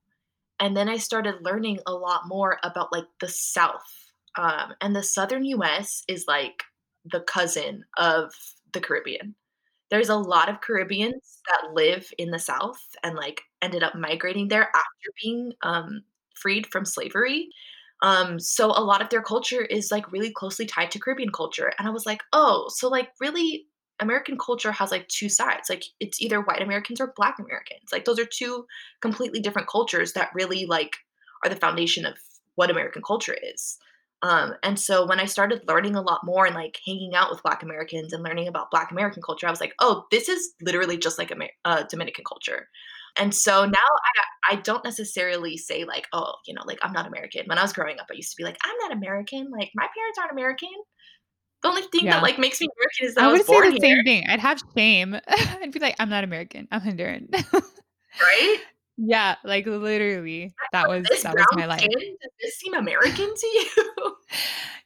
And then I started learning a lot more about like the South. Um, and the Southern US is like the cousin of the Caribbean there's a lot of Caribbeans that live in the South and, like, ended up migrating there after being, um, freed from slavery. Um, so a lot of their culture is, like, really closely tied to Caribbean culture, and I was like, "Oh, so, like, really American culture has, like, 2 sides, like, it's either white Americans or Black Americans, like, those are 2 completely different cultures that really, like, are the foundation of what American culture is." Um, and so when I started learning a lot more and like hanging out with Black Americans and learning about Black American culture, I was like, oh, this is literally just like Amer- uh, Dominican culture. And so now I, I don't necessarily say like, oh, you know, like I'm not American. When I was growing up, I used to be like, I'm not American. Like my parents aren't American. The only thing that like makes me American is that I I would say the here, same thing. I'd have shame. I'd be like, "I'm not American. I'm Honduran." right? Yeah, like, literally, that was that was my life. skin, does this seem American to you?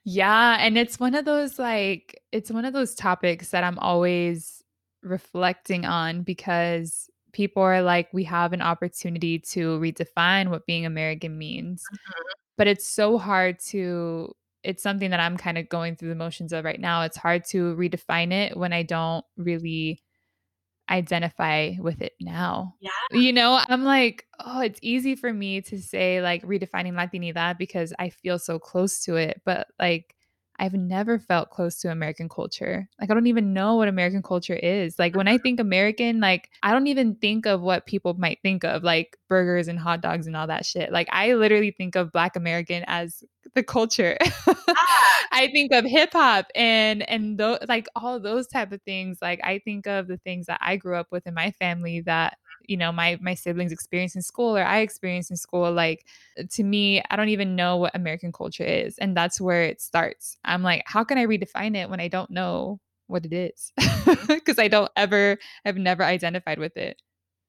Yeah, and it's one of those, like it's one of those topics that I'm always reflecting on because people are like, "We have an opportunity to redefine what being American means." Mm-hmm. But it's so hard to it's something that I'm kinda going through the motions of right now. It's hard to redefine it when I don't really identify with it now. Yeah. You know, I'm like, oh, it's easy for me to say like redefining Latinidad because I feel so close to it. But like, I've never felt close to American culture. Like, I don't even know what American culture is. Like, when I mm-hmm. think American, like, I don't even think of what people might think of, like burgers and hot dogs and all that shit. Like, I literally think of Black American as the culture. Ah. I think of hip hop and and those like all those type of things. Like, I think of the things that I grew up with in my family that you know my my siblings experience in school or I experienced in school like to me I don't even know what American culture is and that's where it starts. I'm like how can I redefine it when I don't know what it is? Cuz I don't ever have never identified with it.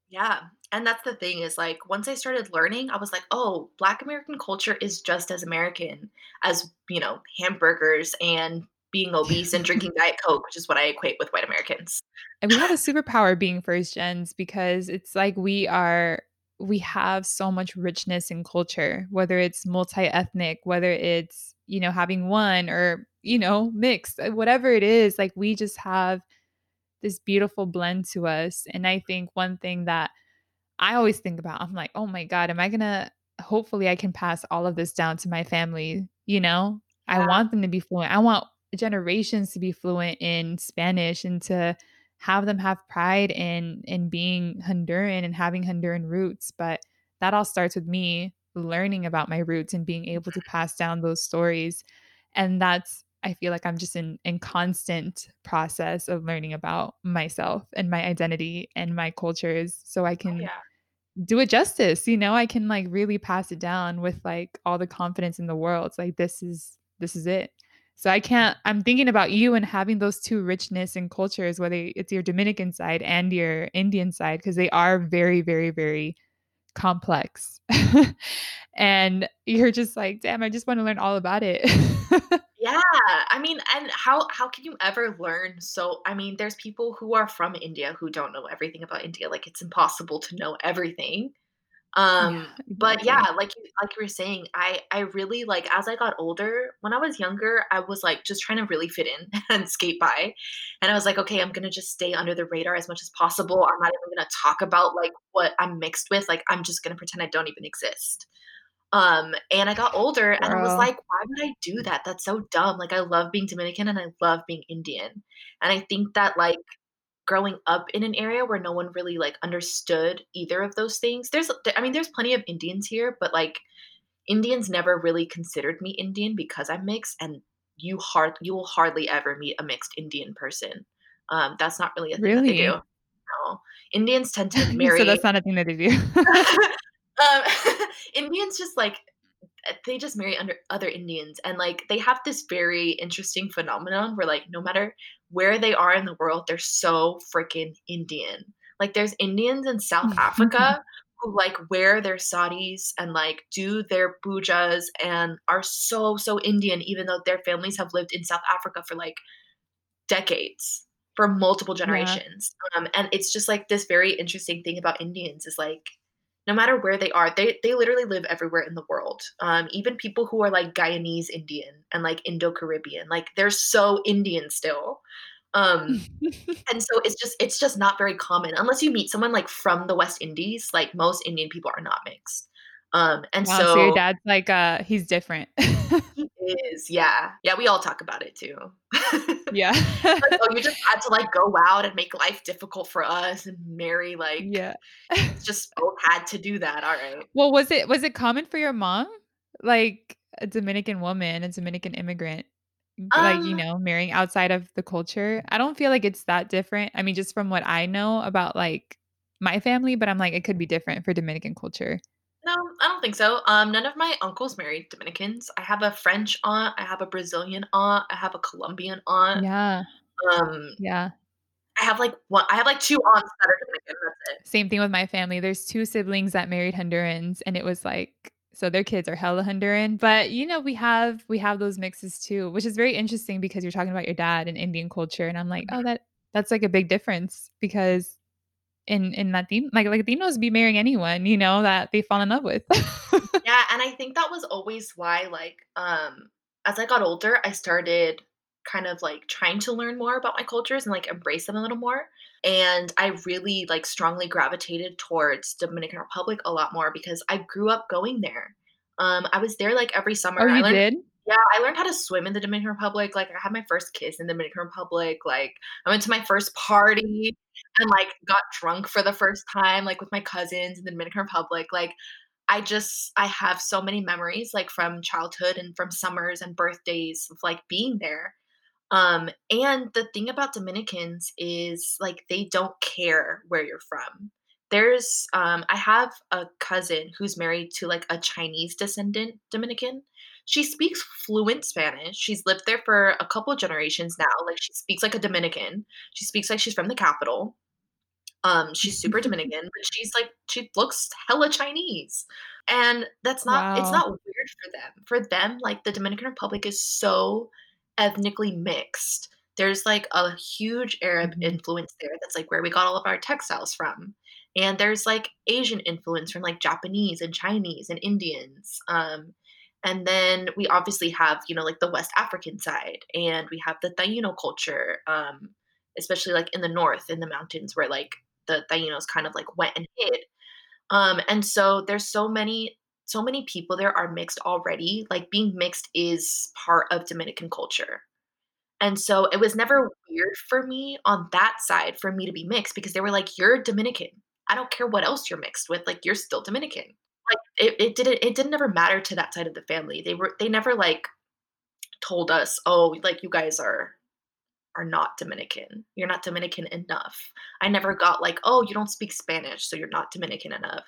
Yeah. And that's the thing is like once I started learning, I was like, "Oh, black American culture is just as American as, you know, hamburgers and being obese and drinking Diet Coke, which is what I equate with white Americans. And we have a superpower being first gens because it's like we are we have so much richness in culture, whether it's multi-ethnic, whether it's, you know, having one or, you know, mixed, uh, whatever it is, like we just have this beautiful blend to us. And I think one thing that I always think about, I'm like, "Oh my god, am I going to hopefully I can pass all of this down to my family, you know? I want them to be fluent. I want generations to be fluent in Spanish and to have them have pride in in being Honduran and having Honduran roots, but that all starts with me learning about my roots and being able to pass down those stories. And that's I feel like I'm just in in constant process of learning about myself and my identity and my cultures so I Oh, can yeah. Do it justice, you know? I can like really pass it down with like all the confidence in the world. It's like this is this is it. So I can't I'm thinking about you and having those 2 richness and cultures, whether it's your Dominican side and your Indian side, because they are very, very, very complex. and you're just like, "Damn, I just wanna learn all about it." Yeah, I mean, and how how can you ever learn so I mean, there's people who are from India who don't know everything about India, like, it's impossible to know everything. Yeah, Um, but yeah, like you like you were saying, I I really like, as I got older when I was younger, I was, like, just trying to really fit in and skate by, and I was like, "Okay, I'm gonna just stay under the radar as much as possible. I'm not even gonna talk about, like, what I'm mixed with, like, I'm just gonna pretend I don't even exist." Um, and I got older and I was like, "Why would I do that? That's so dumb." Like, I love being Dominican and I love being Indian. And I think that, like, growing up in an area where no one really, like, understood either of those things there's I mean, there's plenty of Indians here, but, like, Indians never really considered me Indian because I'm mixed, and you hard you will hardly ever meet a mixed Indian person. Um, that's not really a thing that they do. No. Indians tend to marry So that's not a thing that they do. um, Indians just, like uh, they just marry under other Indians, and, like, they have this very interesting phenomenon where, like, no matter where they are in the world, they're so freaking Indian. Like, there's Indians in South Africa who, like, wear their saris and, like, do their pujas and are so, so Indian even though their families have lived in South Africa for, like, decades, for multiple Yeah. generations. Um, and it's just, like, this very interesting thing about Indians is, like, no matter where they are, they they literally live everywhere in the world. Um, even people who are, like, Guyanese Indian and, like, Indo-Caribbean, like, they're so Indian still. Um, and so it's just it's just not very common unless you meet someone, like, from the West Indies, like, most Indian people are not mixed. Um, and Wow, so your dad's like, uh, he's different. Is, yeah. Yeah, we all talk about it too. Yeah. Like, "Oh, you just had to, like, go out and make life difficult for us and marry, like Yeah. just both had to do that, alright." Well, was it was it common for your mom? Like, a Dominican woman, a Dominican immigrant, like, you Um, know, marrying outside of the culture? I don't feel like it's that different. I mean, just from what I know about, like, my family, but I'm like, it could be different for Dominican culture. No, I don't think so. Um, none of my uncles married Dominicans. I have a French aunt, I have a Brazilian aunt, I have a Colombian aunt. Yeah. Um, Yeah. I have, like, one I have, like, 2 aunts that are Dominican, that's it. Same thing with my family. There's 2 siblings that married Hondurans, and it was like so their kids are hella Honduran, but, you know, we have we have those mixes too, which is very interesting because you're talking about your dad and Indian culture, and I'm like, "Oh, Mhm. that that's, like, a big difference," because in in Latin like, Latinos be marrying anyone, you know, that they fall in love with. Yeah, and I think that was always why, like, um, as I got older, I started kind of, like, trying to learn more about my cultures and, like, embrace them a little more, and I really like strongly gravitated towards Dominican Republic a lot more because I grew up going there. Um, I was there like every summer. Oh, you learned, did? Yeah, I learned how to swim in the Dominican Republic. Like I had my first kiss in the Dominican Republic. Like I went to my first party and like got drunk for the first time, like with my cousins in the Dominican Republic. Like I just I have so many memories like from childhood and from summers and birthdays of like being there. Um, and the thing about Dominicans is like they don't care where you're from. There's um I have a cousin who's married to like a Chinese descendant Dominican. She speaks fluent Spanish. She's lived there for a couple of generations now. Like she speaks like a Dominican. She speaks like she's from the capital. Um, she's super Dominican, but she's like she looks hella Chinese. And that's not it's not weird for them. For them, like the Dominican Republic is so ethnically mixed. There's like a huge Arab Mhm. influence there. That's like where we got all of our textiles from. And there's like Asian influence from like Japanese and Chinese and Indians. Um, and then we obviously have, you know, like the West African side, and we have the Taino culture, um, especially like in the north in the mountains where like the Tainos kind of like went and hid. Um, and so there's so many so many people there are mixed already. Like being mixed is part of Dominican culture. And so it was never weird for me on that side for me to be mixed because they were like, "You're Dominican. I don't care what else you're mixed with. Like you're still Dominican." Like it, it didn't it didn't ever matter to that side of the family. They were they never like told us, "Oh, like you guys are are not Dominican. You're not Dominican enough." I never got like, "Oh, you don't speak Spanish, so you're not Dominican enough."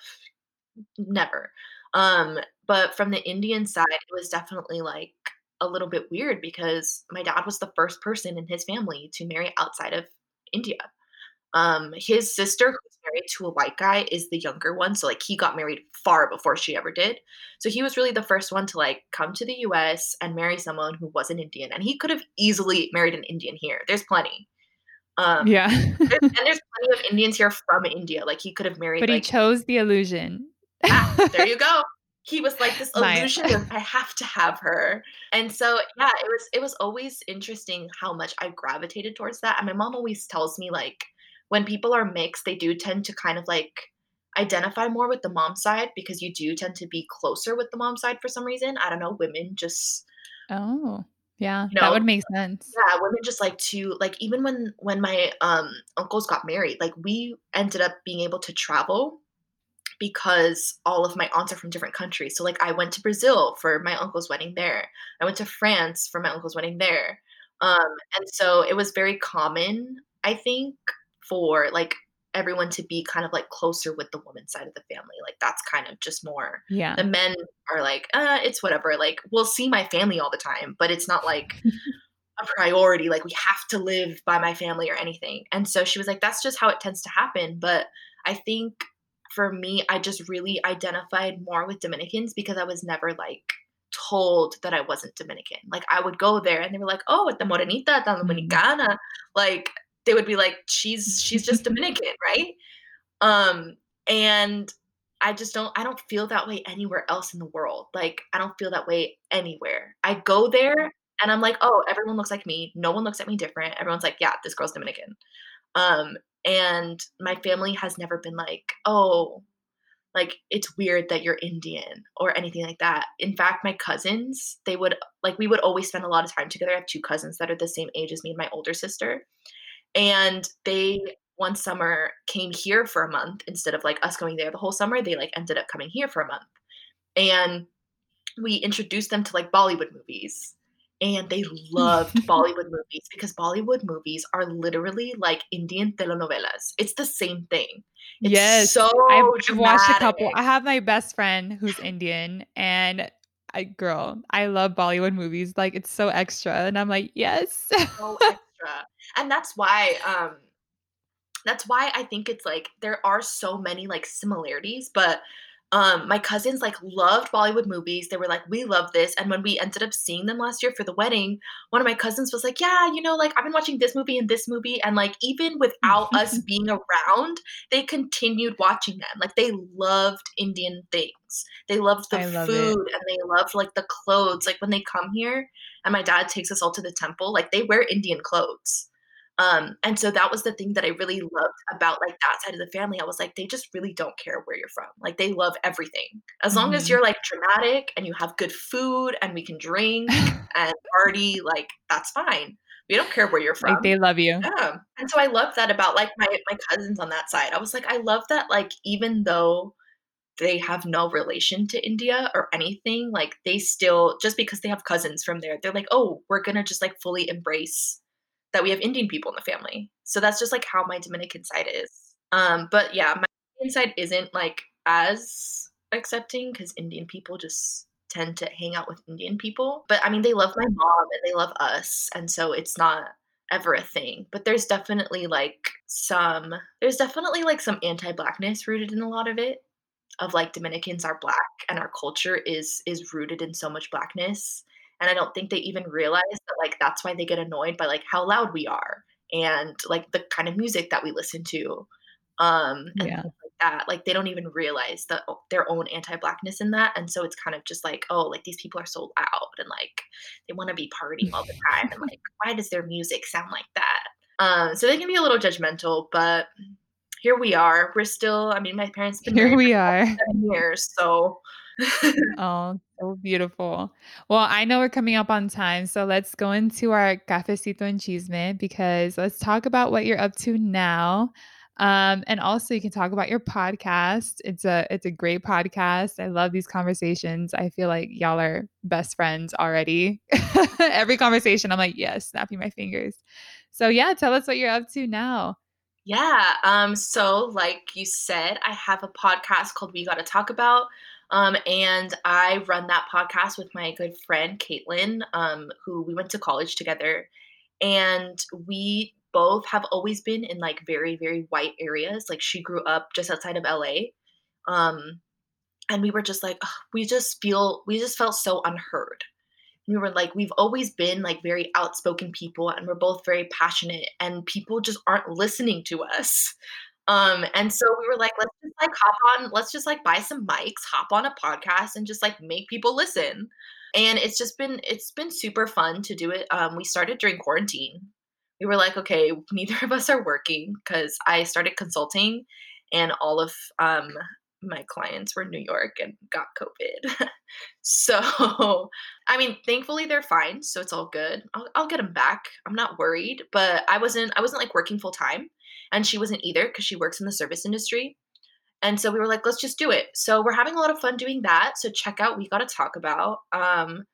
Never. Um, but from the Indian side, it was definitely like a little bit weird because my dad was the first person in his family to marry outside of India. Um, his sister, who's married to a white guy, is the younger one. So like he got married far before she ever did. So he was really the first one to like come to the US and marry someone who was an Indian. And he could have easily married an Indian here. There's plenty. Um, Yeah. there's, and there's plenty of Indians here from India. Like he could have married but he like chose the illusion. Ah, there you go. He was like this illusion of I have to have her. And so yeah, it was it was always interesting how much I gravitated towards that. And my mom always tells me like when people are mixed, they do tend to kind of like identify more with the mom side because you do tend to be closer with the mom side for some reason. I don't know, women just Oh, yeah. You that would make sense. yeah, women just like to like even when when my um uncles got married, like we ended up being able to travel because all of my aunts are from different countries. So like I went to Brazil for my uncle's wedding there. I went to France for my uncle's wedding there. Um and so it was very common, I think, for like everyone to be kind of like closer with the woman side of the family. Like that's kind of just more Yeah. the men are like, uh, it's whatever. Like we'll see my family all the time, but it's not like a priority. Like we have to live by my family or anything. And so she was like, that's just how it tends to happen. But I think for me, I just really identified more with Dominicans because I was never like told that I wasn't Dominican. Like I would go there and they were like, oh, the morenita, the Mhm. dominicana. Like they would be like, she's she's just Dominican, right? Um, and I just don't I don't feel that way anywhere else in the world. Like I don't feel that way anywhere. I go there and I'm like, "Oh, everyone looks like me. No one looks at me different. Everyone's like, yeah, this girl's Dominican." Um and my family has never been like, "Oh, like it's weird that you're Indian or anything like that." In fact, my cousins, they would like we would always spend a lot of time together. I have two cousins that are the same age as me and my older sister. And they one summer came here for a month instead of like us going there the whole summer. They like ended up coming here for a month. And we introduced them to like Bollywood movies. And they loved Bollywood movies because Bollywood movies are literally like Indian telenovelas. It's the same thing. It's yes. so I've, I've watched a couple. I have my best friend who's Indian, and I, girl, I love Bollywood movies. Like, it's so extra. And I'm like, yes. so extra. And that's why um that's why I think it's like there are so many like similarities, but um my cousins like loved Bollywood movies. They were like, "We love this." And when we ended up seeing them last year for the wedding, one of my cousins was like, "Yeah, you know, like I've been watching this movie and this movie." And like even without us being around, they continued watching them. Like they loved Indian things. They loved the love it. food and they loved like the clothes. Like when they come here and my dad takes us all to the temple, like they wear Indian clothes. Um, and so that was the thing that I really loved about like that side of the family. I was like, they just really don't care where you're from. Like they love everything. As long as Mhm. you're like dramatic and you have good food and we can drink and party, like that's fine. We don't care where you're Like, from. they love you. Yeah. And so I love that about like my my cousins on that side. I was like, I love that like even though they have no relation to India or anything, like they still just because they have cousins from there, they're like, "Oh, we're gonna just like fully embrace that we have Indian people in the family." So that's just like how my Dominican side is. Um, but yeah, my Indian side isn't like as accepting because Indian people just tend to hang out with Indian people. But I mean, they love my mom and they love us, and so it's not ever a thing. But there's definitely like some there's definitely like some anti-blackness rooted in a lot of it of like Dominicans are black and our culture is is rooted in so much blackness. And I don't think they even realize that like that's why they get annoyed by like how loud we are and like the kind of music that we listen to. Um and Yeah. like that. Like they don't even realize the their own anti-blackness in that. And so it's kind of just like, oh, like these people are so loud and like they want to be partying all the time and like why does their music sound like that? Um so they can be a little judgmental, but here we are. We're still I mean, my parents been Here we are. 7 years, so Oh, so beautiful. Well, I know we're coming up on time, so let's go into our cafecito and chisme because let's talk about what you're up to now. Um, and also you can talk about your podcast. It's a it's a great podcast. I love these conversations. I feel like y'all are best friends already. Every conversation, I'm like, yes, snapping my fingers. So yeah, tell us what you're up to now. Yeah, um, so like you said, I have a podcast called We Gotta Talk About. Um, and I run that podcast with my good friend Caitlin, um, who we went to college together. And we both have always been in like very, very white areas. Like she grew up just outside of LA. Um, and we were just like, we just feel, we just felt so unheard. We were like, we've always been like very outspoken people and we're both very passionate and people just aren't listening to us. Um, and so we were like, let's just like hop on, let's just like buy some mics, hop on a podcast and just like make people listen. And it's just been it's been super fun to do it. Um, we started during quarantine. We were like, okay, neither of us are working because I started consulting and all of um my clients were in New York and got COVID. so I mean, thankfully they're fine, so it's all good. I'll, I'll get them back. I'm not worried, but I wasn't I wasn't like working full time, and she wasn't either because she works in the service industry. And so we were like, let's just do it. So we're having a lot of fun doing that. So check out We Gotta Talk About. Um,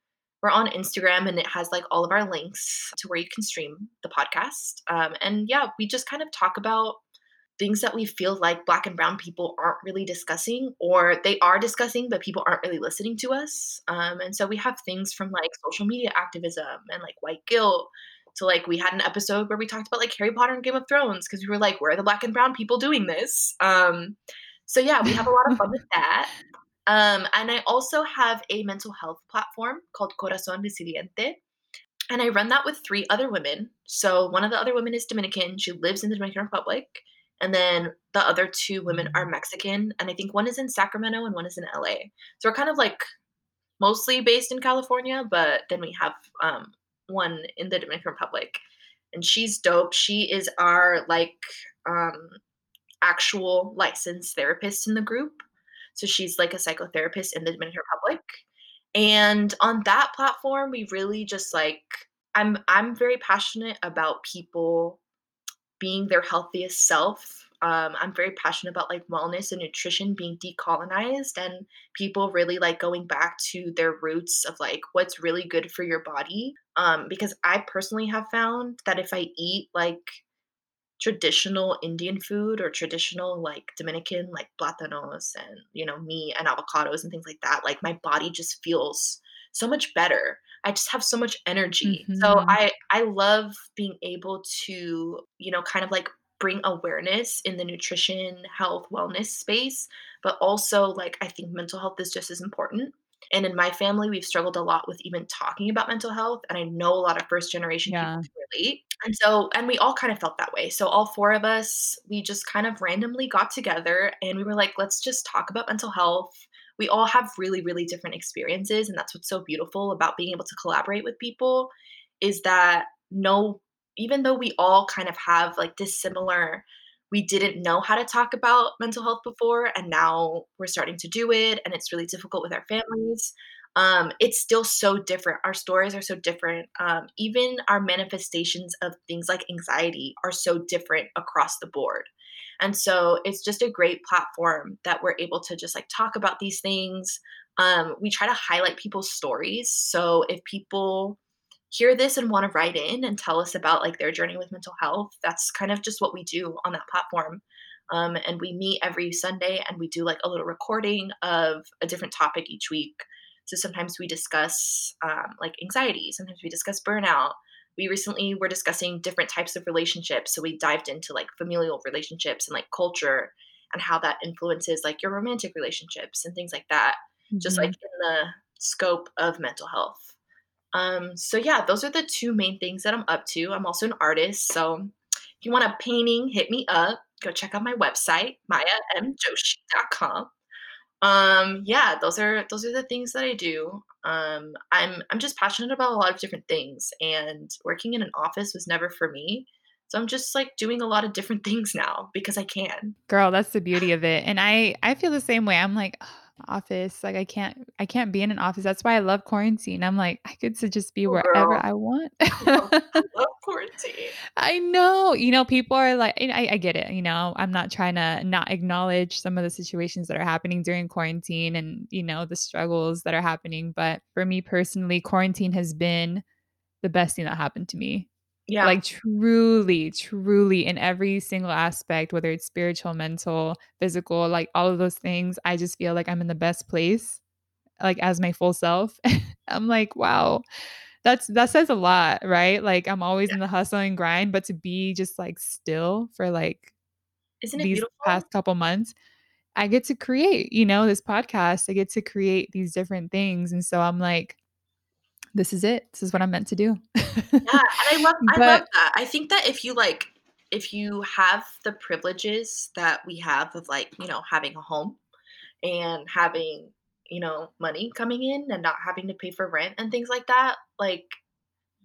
we're on Instagram and it has like all of our links to where you can stream the podcast. Um, and yeah, we just kind of talk about things that we feel like black and brown people aren't really discussing or they are discussing but people aren't really listening to us um, and so we have things from like social media activism and like white guilt to like we had an episode where we talked about like harry potter and game of thrones because we were like where are the black and brown people doing this? Um, so yeah we have a lot of fun with that. Um, and i also have a mental health platform called corazon resiliente and i run that with three other women. So one of the other women is dominican. She lives in the dominican republic and then the other two women are Mexican, and I think one is in Sacramento and one is in LA. So we're kind of like mostly based in California, but then we have um, one in the Dominican Republic, and she's dope. She is our like um, actual licensed therapist in the group. So she's like a psychotherapist in the Dominican Republic. And on that platform, we really just like I'm I'm very passionate about people being their healthiest self. Um, I'm very passionate about like wellness and nutrition being decolonized and people really like going back to their roots of like what's really good for your body. Um, because I personally have found that if I eat like traditional Indian food or traditional like Dominican like platanos and you know meat and avocados and things like that, like my body just feels so much better. I just have so much energy. So Mhm. I I love being able to, you know, kind of like bring awareness in the nutrition, health, wellness space, but also like I think mental health is just as important. And in my family, we've struggled a lot with even talking about mental health. And I know a lot of first generation people Yeah. can relate. And so, and we all kind of felt that way. So, all four of us, we just kind of randomly got together and we were like, let's just talk about mental health. We all have really, really different experiences. And that's what's so beautiful about being able to collaborate with people is that no even though we all kind of have like this similar we didn't know how to talk about mental health before and now we're starting to do it and it's really difficult with our families um, it's still so different. Our stories are so different. Um, even our manifestations of things like anxiety are so different across the board. And so it's just a great platform that we're able to just like talk about these things. Um, we try to highlight people's stories. So if people hear this and want to write in and tell us about like their journey with mental health that's kind of just what we do on that platform. Um, and we meet every sunday and we do like a little recording of a different topic each week. So sometimes we discuss um, like anxiety sometimes we discuss burnout. We recently were discussing different types of relationships so we dived into like familial relationships and like culture and how that influences like your romantic relationships and things like that mm-hmm. just like in the scope of mental health um, so yeah, those are the two main things that I'm up to. I'm also an artist, so if you want a painting, hit me up. Go check out my website, mayamjoshi.com. Um, yeah, those are those are the things that I do. Um, I'm I'm just passionate about a lot of different things, and working in an office was never for me. So I'm just like doing a lot of different things now because I can. Girl, that's the beauty of it. And I I feel the same way. I'm like, office. Like I can't I can't be in an office. That's why I love quarantine. I'm like, I could to just be oh, wherever girl. I want. Oh, I love quarantine. I know. You know, people are like I, I get it. You know, I'm not trying to not acknowledge some of the situations that are happening during quarantine and, you know, the struggles that are happening. But for me personally, quarantine has been the best thing that happened to me yeah. Like truly, truly in every single aspect, whether it's spiritual, mental, physical, like all of those things, I just feel like I'm in the best place, like as my full self. I'm like, wow, that's that says a lot, right? Like I'm always yeah. in the hustle and grind, but to be just like still for like Isn't it these beautiful? past couple months, I get to create, you know, this podcast. I get to create these different things. And so I'm like, this is it. This is what I'm meant to do. yeah, and I love I but, love that. I think that if you like if you have the privileges that we have of like, you know, having a home and having, you know, money coming in and not having to pay for rent and things like that, like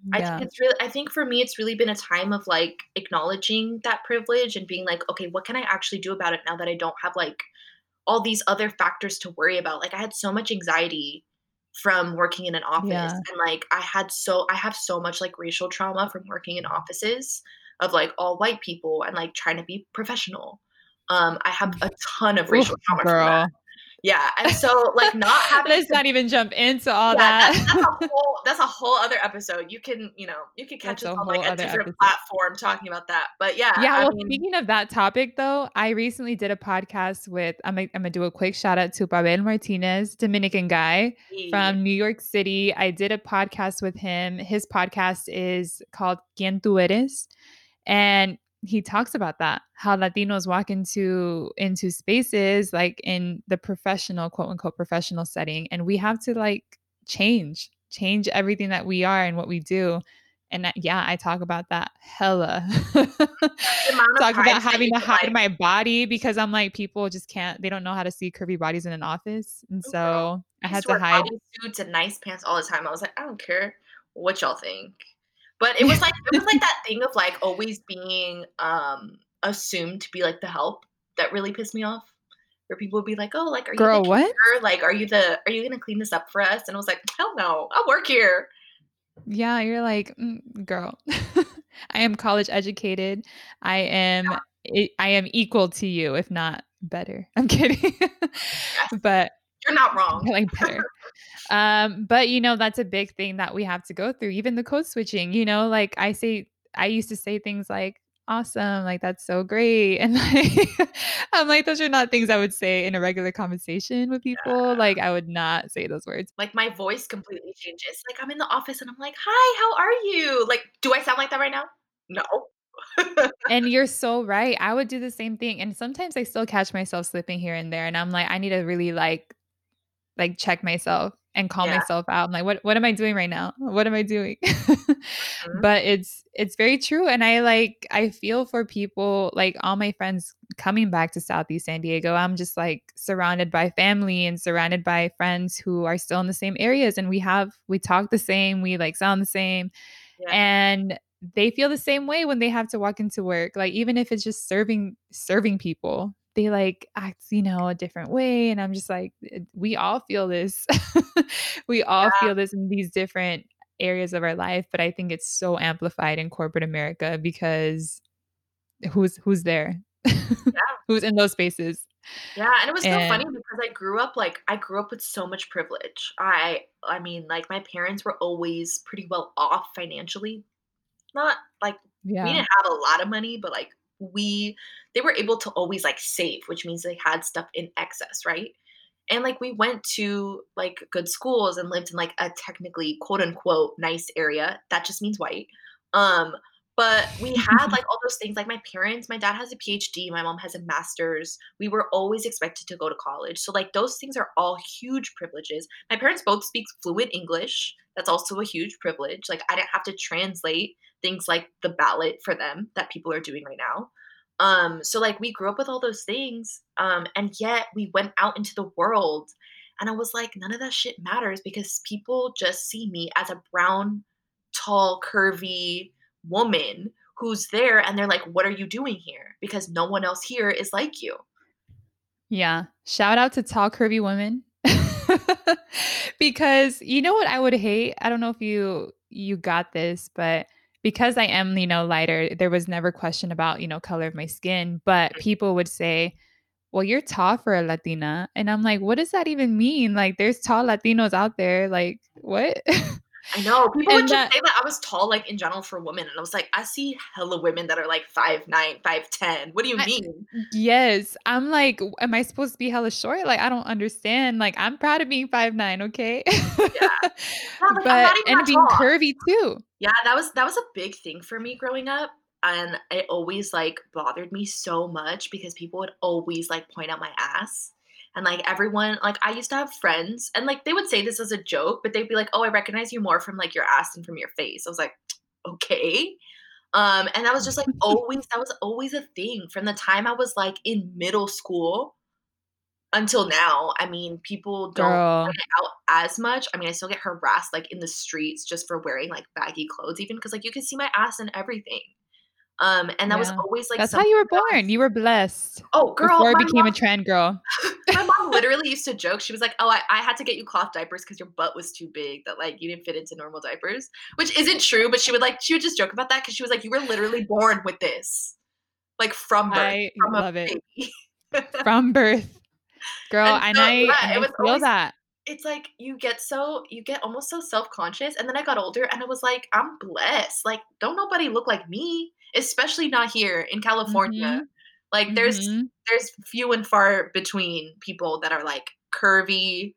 yeah. I think it's really I think for me it's really been a time of like acknowledging that privilege and being like, okay, what can I actually do about it now that I don't have like all these other factors to worry about? Like I had so much anxiety from working in an office yeah. and like i had so i have so much like racial trauma from working in offices of like all white people and like trying to be professional um i have a ton of racial Ooh, trauma girl. from that yeah, and so like not having let's to, not even jump into all yeah, that. That's, that's, a whole that's a whole other episode. You can you know you can catch that's us on like a different episode. platform talking about that. But yeah, yeah. I well, mean, speaking of that topic though, I recently did a podcast with I'm gonna, I'm gonna do a quick shout out to Pavel Martinez, Dominican guy from New York City. I did a podcast with him. His podcast is called Quien Tú Eres, and he talks about that how latinos walk into into spaces like in the professional quote unquote professional setting and we have to like change change everything that we are and what we do and that, yeah i talk about that hella. Talk about having to hide like- my body because i'm like people just can't they don't know how to see curvy bodies in an office and so i had to hide suits and nice pants all the time i was like i don't care what y'all think but it was like it was like that thing of like always being um assumed to be like the help that really pissed me off. Where people would be like, "Oh, like are Girl, you the what? Like, are you the are you gonna clean this up for us?" And I was like, "Hell no, I work here." Yeah, you're like, mm, girl. I am college educated. I am yeah. I am equal to you, if not better. I'm kidding. yes. But you're not wrong. Like better. um, but you know, that's a big thing that we have to go through. Even the code switching, you know, like I say I used to say things like, awesome, like that's so great. And like I'm like, those are not things I would say in a regular conversation with people. Yeah. Like I would not say those words. Like my voice completely changes. Like I'm in the office and I'm like, hi, how are you? Like, do I sound like that right now? No. and you're so right. I would do the same thing. And sometimes I still catch myself slipping here and there. And I'm like, I need to really like like check myself and call yeah. myself out. I'm like, what what am I doing right now? What am I doing? mm-hmm. But it's it's very true. And I like I feel for people like all my friends coming back to Southeast San Diego. I'm just like surrounded by family and surrounded by friends who are still in the same areas and we have we talk the same, we like sound the same. Yeah. And they feel the same way when they have to walk into work. Like even if it's just serving serving people, they like act, you know, a different way. And I'm just like, eh, we all feel this. we all yeah. feel this in these different areas of our life. But I think it's so amplified in corporate America because who's who's there? Yeah. who's in those spaces? Yeah, and it was and, so funny because I grew up like I grew up with so much privilege. I I mean, like my parents were always pretty well off financially. Not like yeah. we didn't have a lot of money, but like we they were able to always like save, which means they had stuff in excess, right? And like we went to like good schools and lived in like a technically quote unquote nice area. That just means white. Um, but we had like all those things like my parents my dad has a phd my mom has a master's we were always expected to go to college so like those things are all huge privileges my parents both speak fluent english that's also a huge privilege like i didn't have to translate things like the ballot for them that people are doing right now um so like we grew up with all those things um and yet we went out into the world and i was like none of that shit matters because people just see me as a brown tall curvy woman who's there and they're like, What are you doing here? Because no one else here is like you. Yeah. Shout out to tall, curvy women. because you know what I would hate? I don't know if you you got this, but because I am, you know, lighter, there was never question about, you know, color of my skin, but mm-hmm. people would say, well, you're tall for a Latina. And I'm like, what does that even mean? Like, there's tall Latinos out there. Like, what? I know. People and would just say that I was tall, like in general for women. And I was like, I see hella women that are like five nine, five ten. What do you I, mean? Yes. I'm like, am I supposed to be hella short? Like, I don't understand. Like, I'm proud of being five nine, okay? Yeah. like, but and being tall. curvy too. Yeah, that was that was a big thing for me growing up. And it always like bothered me so much because people would always like point out my ass and like everyone like i used to have friends and like they would say this as a joke but they'd be like oh i recognize you more from like your ass than from your face i was like okay um and that was just like always that was always a thing from the time i was like in middle school until now i mean people don't out as much i mean i still get harassed like in the streets just for wearing like baggy clothes even because like you can see my ass and everything um, and that yeah. was always like that's how you were born. You were blessed. Oh, girl! Before I became mom, a trend girl. my mom literally used to joke. She was like, "Oh, I, I had to get you cloth diapers because your butt was too big that like you didn't fit into normal diapers," which isn't true. But she would like she would just joke about that because she was like, "You were literally born with this, like from birth, I from love it, from birth, girl." And, so, I, yeah, I feel always, that it's like you get so you get almost so self-conscious and then i got older and i was like i'm blessed like don't nobody look like me especially not here in california mm-hmm. like there's mm-hmm. there's few and far between people that are like curvy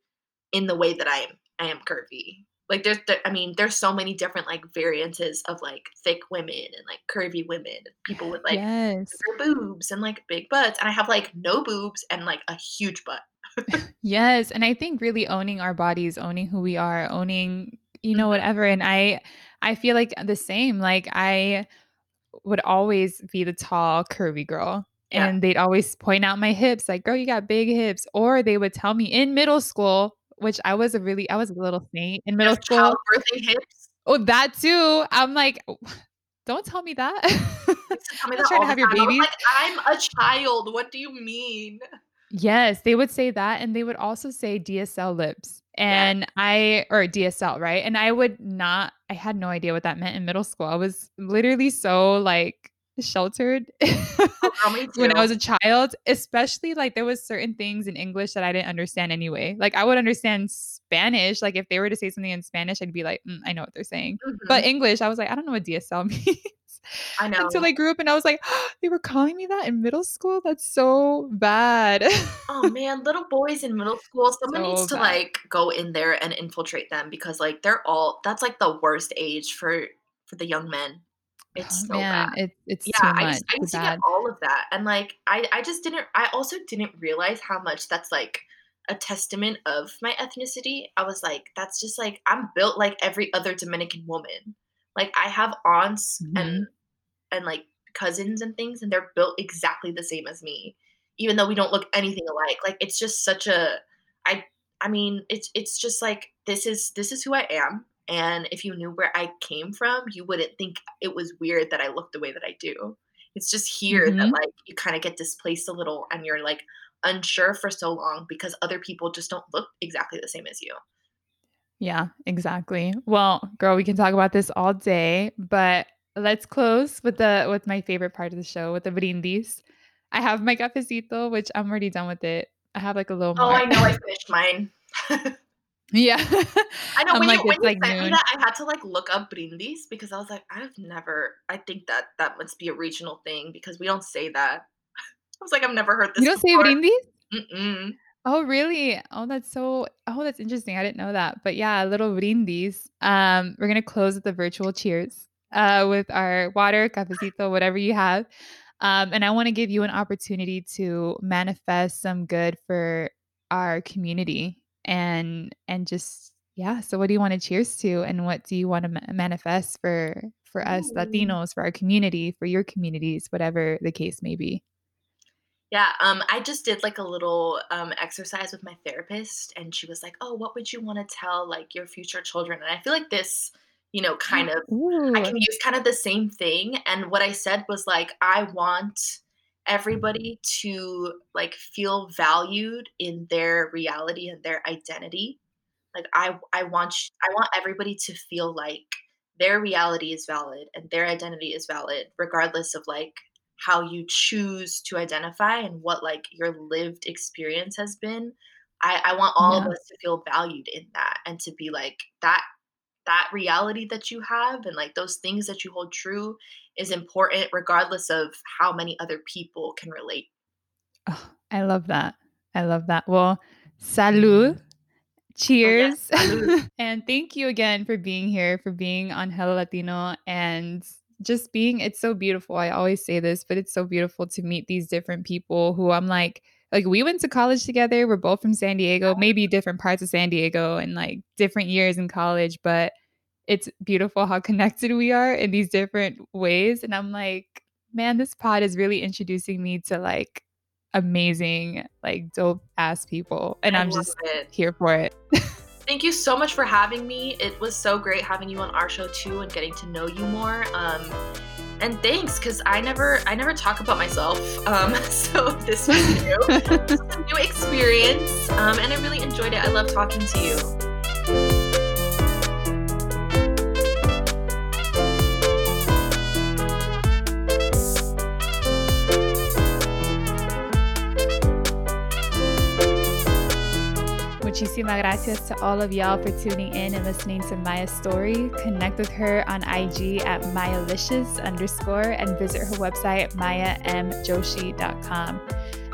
in the way that i am i am curvy like there's there, i mean there's so many different like variances of like thick women and like curvy women people with like yes. boobs and like big butts and i have like no boobs and like a huge butt yes. And I think really owning our bodies, owning who we are, owning, you know, mm-hmm. whatever. And I, I feel like the same. Like I would always be the tall, curvy girl. Yeah. And they'd always point out my hips, like, girl, you got big hips. Or they would tell me in middle school, which I was a really, I was a little saint in middle Just school. Hips. Oh, that too. I'm like, don't tell me that. Tell me that trying to have your baby. Like, I'm a child. What do you mean? Yes, they would say that. And they would also say DSL lips. And yeah. I, or DSL, right? And I would not, I had no idea what that meant in middle school. I was literally so like sheltered oh, when I was a child, especially like there was certain things in English that I didn't understand anyway. Like I would understand Spanish. Like if they were to say something in Spanish, I'd be like, mm, I know what they're saying. Mm-hmm. But English, I was like, I don't know what DSL means. I know. Until I grew up and I was like, oh, they were calling me that in middle school? That's so bad. oh man, little boys in middle school, someone so needs to bad. like go in there and infiltrate them because like they're all that's like the worst age for for the young men. It's oh, so man, bad. It, it's yeah, I used, I used to get all of that. And like I, I just didn't I also didn't realize how much that's like a testament of my ethnicity. I was like, that's just like I'm built like every other Dominican woman. Like I have aunts mm-hmm. and and like cousins and things, and they're built exactly the same as me, even though we don't look anything alike. Like it's just such a I I mean, it's it's just like this is this is who I am, And if you knew where I came from, you wouldn't think it was weird that I look the way that I do. It's just here mm-hmm. that like you kind of get displaced a little and you're like unsure for so long because other people just don't look exactly the same as you. Yeah, exactly. Well, girl, we can talk about this all day, but let's close with the with my favorite part of the show with the brindis. I have my cafecito, which I'm already done with it. I have like a little oh, more. Oh, I know. I finished mine. yeah, I know. I'm when like, you, when you like sent noon. me that, I had to like look up brindis because I was like, I've never. I think that that must be a regional thing because we don't say that. I was like, I've never heard this. You don't before. say brindis? Mm-mm. Oh, really? Oh, that's so. Oh, that's interesting. I didn't know that. But yeah, little brindis. Um, we're gonna close with the virtual cheers. Uh, with our water, cafecito, whatever you have. Um, and I want to give you an opportunity to manifest some good for our community and and just yeah. So, what do you want to cheers to, and what do you want to ma- manifest for for us. Latinos, for our community, for your communities, whatever the case may be? Yeah, um, I just did like a little um, exercise with my therapist, and she was like, "Oh, what would you want to tell like your future children?" And I feel like this, you know, kind of Ooh. I can use kind of the same thing. And what I said was like, I want Mm-hmm. everybody to like feel valued in their reality and their identity. Like I, I want, I want everybody to feel like their reality is valid and their identity is valid, regardless of like how you choose to identify and what like your lived experience has been i, I want all yeah. of us to feel valued in that and to be like that that reality that you have and like those things that you hold true is important regardless of how many other people can relate. Oh, i love that. I love that. Well mm-hmm. salud. Oh, Cheers. Oh, yes. and thank you again for being here for being on Hella Latino and just being it's so beautiful. I always say this, but it's so beautiful to meet these different people who I'm like like we went to college together. We're both from San Diego, oh. maybe different parts of San Diego and like different years in college, but it's beautiful how connected we are in these different ways and I'm like, man, this pod is really introducing me to like amazing, like dope ass people and I I'm just it. here for it. Thank you so much for having me. It was so great having you on our show too and getting to know you more. Um, and thanks, because I never I never talk about myself. Um, so this was new. this was a new experience. Um, and I really enjoyed it. I love talking to you. Muchísimas gracias to all of y'all for tuning in and listening to Maya's story. Connect with her on IG at MayaLicious underscore and visit her website, mayamjoshi.com.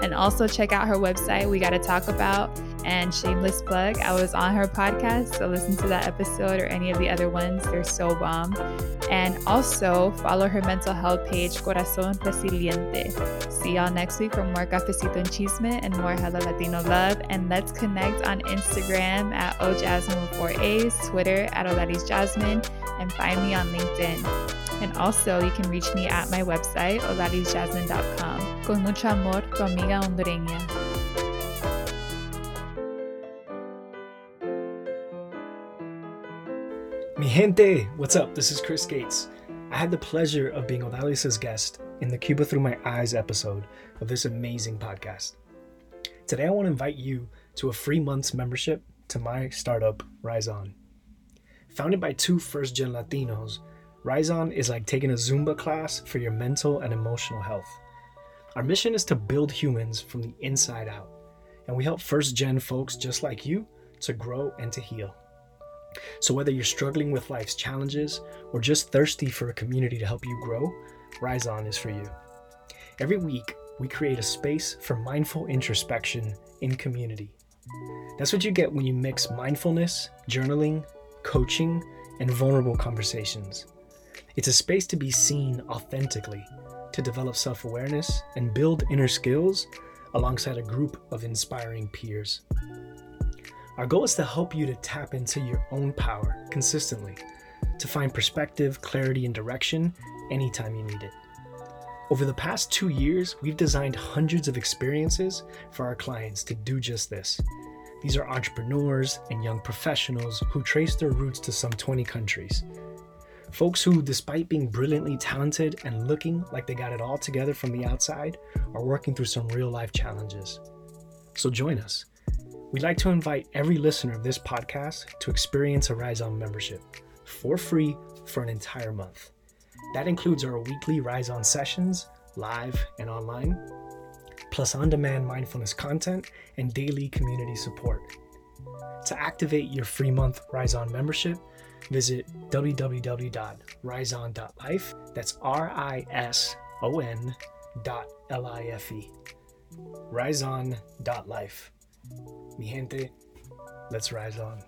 And also check out her website, We Gotta Talk About. And shameless plug, I was on her podcast, so listen to that episode or any of the other ones. They're so bomb. And also follow her mental health page, Corazon Resiliente. See y'all next week for more Cafecito and Chisme and more Hella Latino love. And let's connect on Instagram at ojasmine 4 as Twitter at Odalys Jasmine, and find me on LinkedIn. And also, you can reach me at my website, odalysjasmine.com. Con mucho amor, tu amiga hondureña. Mi gente, what's up? This is Chris Gates. I had the pleasure of being Odalys's guest in the Cuba Through My Eyes episode of this amazing podcast. Today, I want to invite you to a free month's membership to my startup, RisOn. Founded by two first gen Latinos, RisOn is like taking a Zumba class for your mental and emotional health. Our mission is to build humans from the inside out, and we help first gen folks just like you to grow and to heal. So, whether you're struggling with life's challenges or just thirsty for a community to help you grow, RisOn is for you. Every week, we create a space for mindful introspection in community. That's what you get when you mix mindfulness, journaling, coaching, and vulnerable conversations. It's a space to be seen authentically, to develop self awareness and build inner skills alongside a group of inspiring peers. Our goal is to help you to tap into your own power consistently, to find perspective, clarity, and direction anytime you need it. Over the past two years, we've designed hundreds of experiences for our clients to do just this These are entrepreneurs and young professionals who trace their roots to some 20 countries. Folks who, despite being brilliantly talented and looking like they got it all together from the outside, are working through some real life challenges. So join us. We'd like to invite every listener of this podcast to experience a RisOn membership for free for an entire month. That includes our weekly RisOn sessions, live and online, plus on demand mindfulness content and daily community support. To activate your free month RisOn membership, visit www.riseon.life. That's R I S O N dot L I F E. Riseon.life. Mi gente, let's rise on.